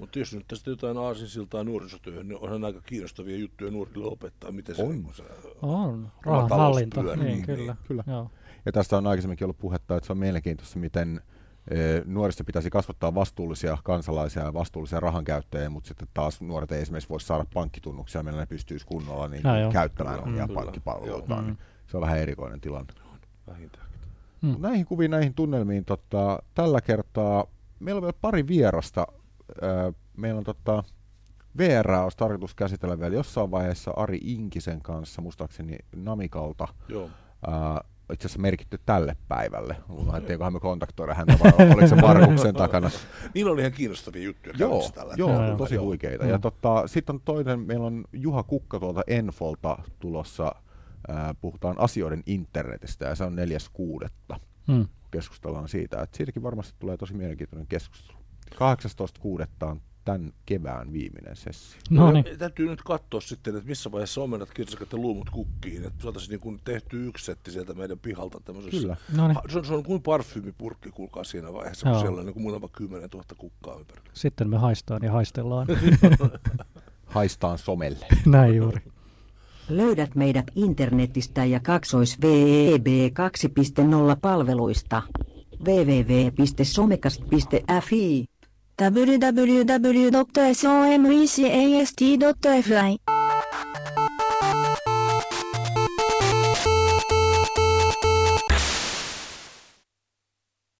Mutta jos nyt tästä jotain aasinsiltaa nuorisotyöhön, niin onhan aika kiinnostavia juttuja nuorille opettaa, miten se, On. se on, talous rahanhallinta. pyörii, Niin, niin, kyllä. kyllä. Joo. Ja tästä on aikaisemminkin ollut puhetta, että se on mielenkiintoista, miten eh, nuorista pitäisi kasvattaa vastuullisia kansalaisia ja vastuullisia rahankäyttäjiä, mutta sitten taas nuoret ei esimerkiksi voi saada pankkitunnuksia, millä ne pystyisi kunnolla niin Näin on. käyttämään omia kyllä. pankkipalveluitaan. Mm. Niin se on vähän erikoinen tilanne. vähintään. Mm. Näihin kuviin, näihin tunnelmiin tota, tällä kertaa meillä on vielä pari vierasta. Meillä on tota, VR olisi tarkoitus käsitellä vielä jossain vaiheessa Ari Inkisen kanssa, muistaakseni Namikalta. Joo. Ää, itse asiassa merkitty tälle päivälle. Lähdettiinköhän me kontaktoida häntä vai oliko se Markuksen takana? Niillä oli ihan kiinnostavia juttuja Joo, tällä joo, joo. tosi huikeita. Ja tota, sitten on toinen, meillä on Juha Kukka tuolta Enfolta tulossa, ää, puhutaan asioiden internetistä ja se on neljäs kuudetta. Mm. Keskustellaan siitä, että siitäkin varmasti tulee tosi mielenkiintoinen keskustelu. 18.6. on tämän kevään viimeinen sessio. No Ja niin. Täytyy nyt katsoa sitten, että missä vaiheessa omenat, kirsikat ja luumut kukkiin, että saataisiin niin tehty yksi setti sieltä meidän pihalta tämmöisessä. Kyllä. No niin. Ha, se, on, se on kuin parfyymipurkki, kuulkaa siinä vaiheessa, kun Joo. siellä on niin kuin muutama kymmenen tuhatta kukkaa ympärillä. Sitten me haistaan ja haistellaan. Haistaan somelle. Näin juuri. Löydät meidät internetistä ja kaksois VEB 2.0 palveluista. www.somekast.fi www.somecast.fi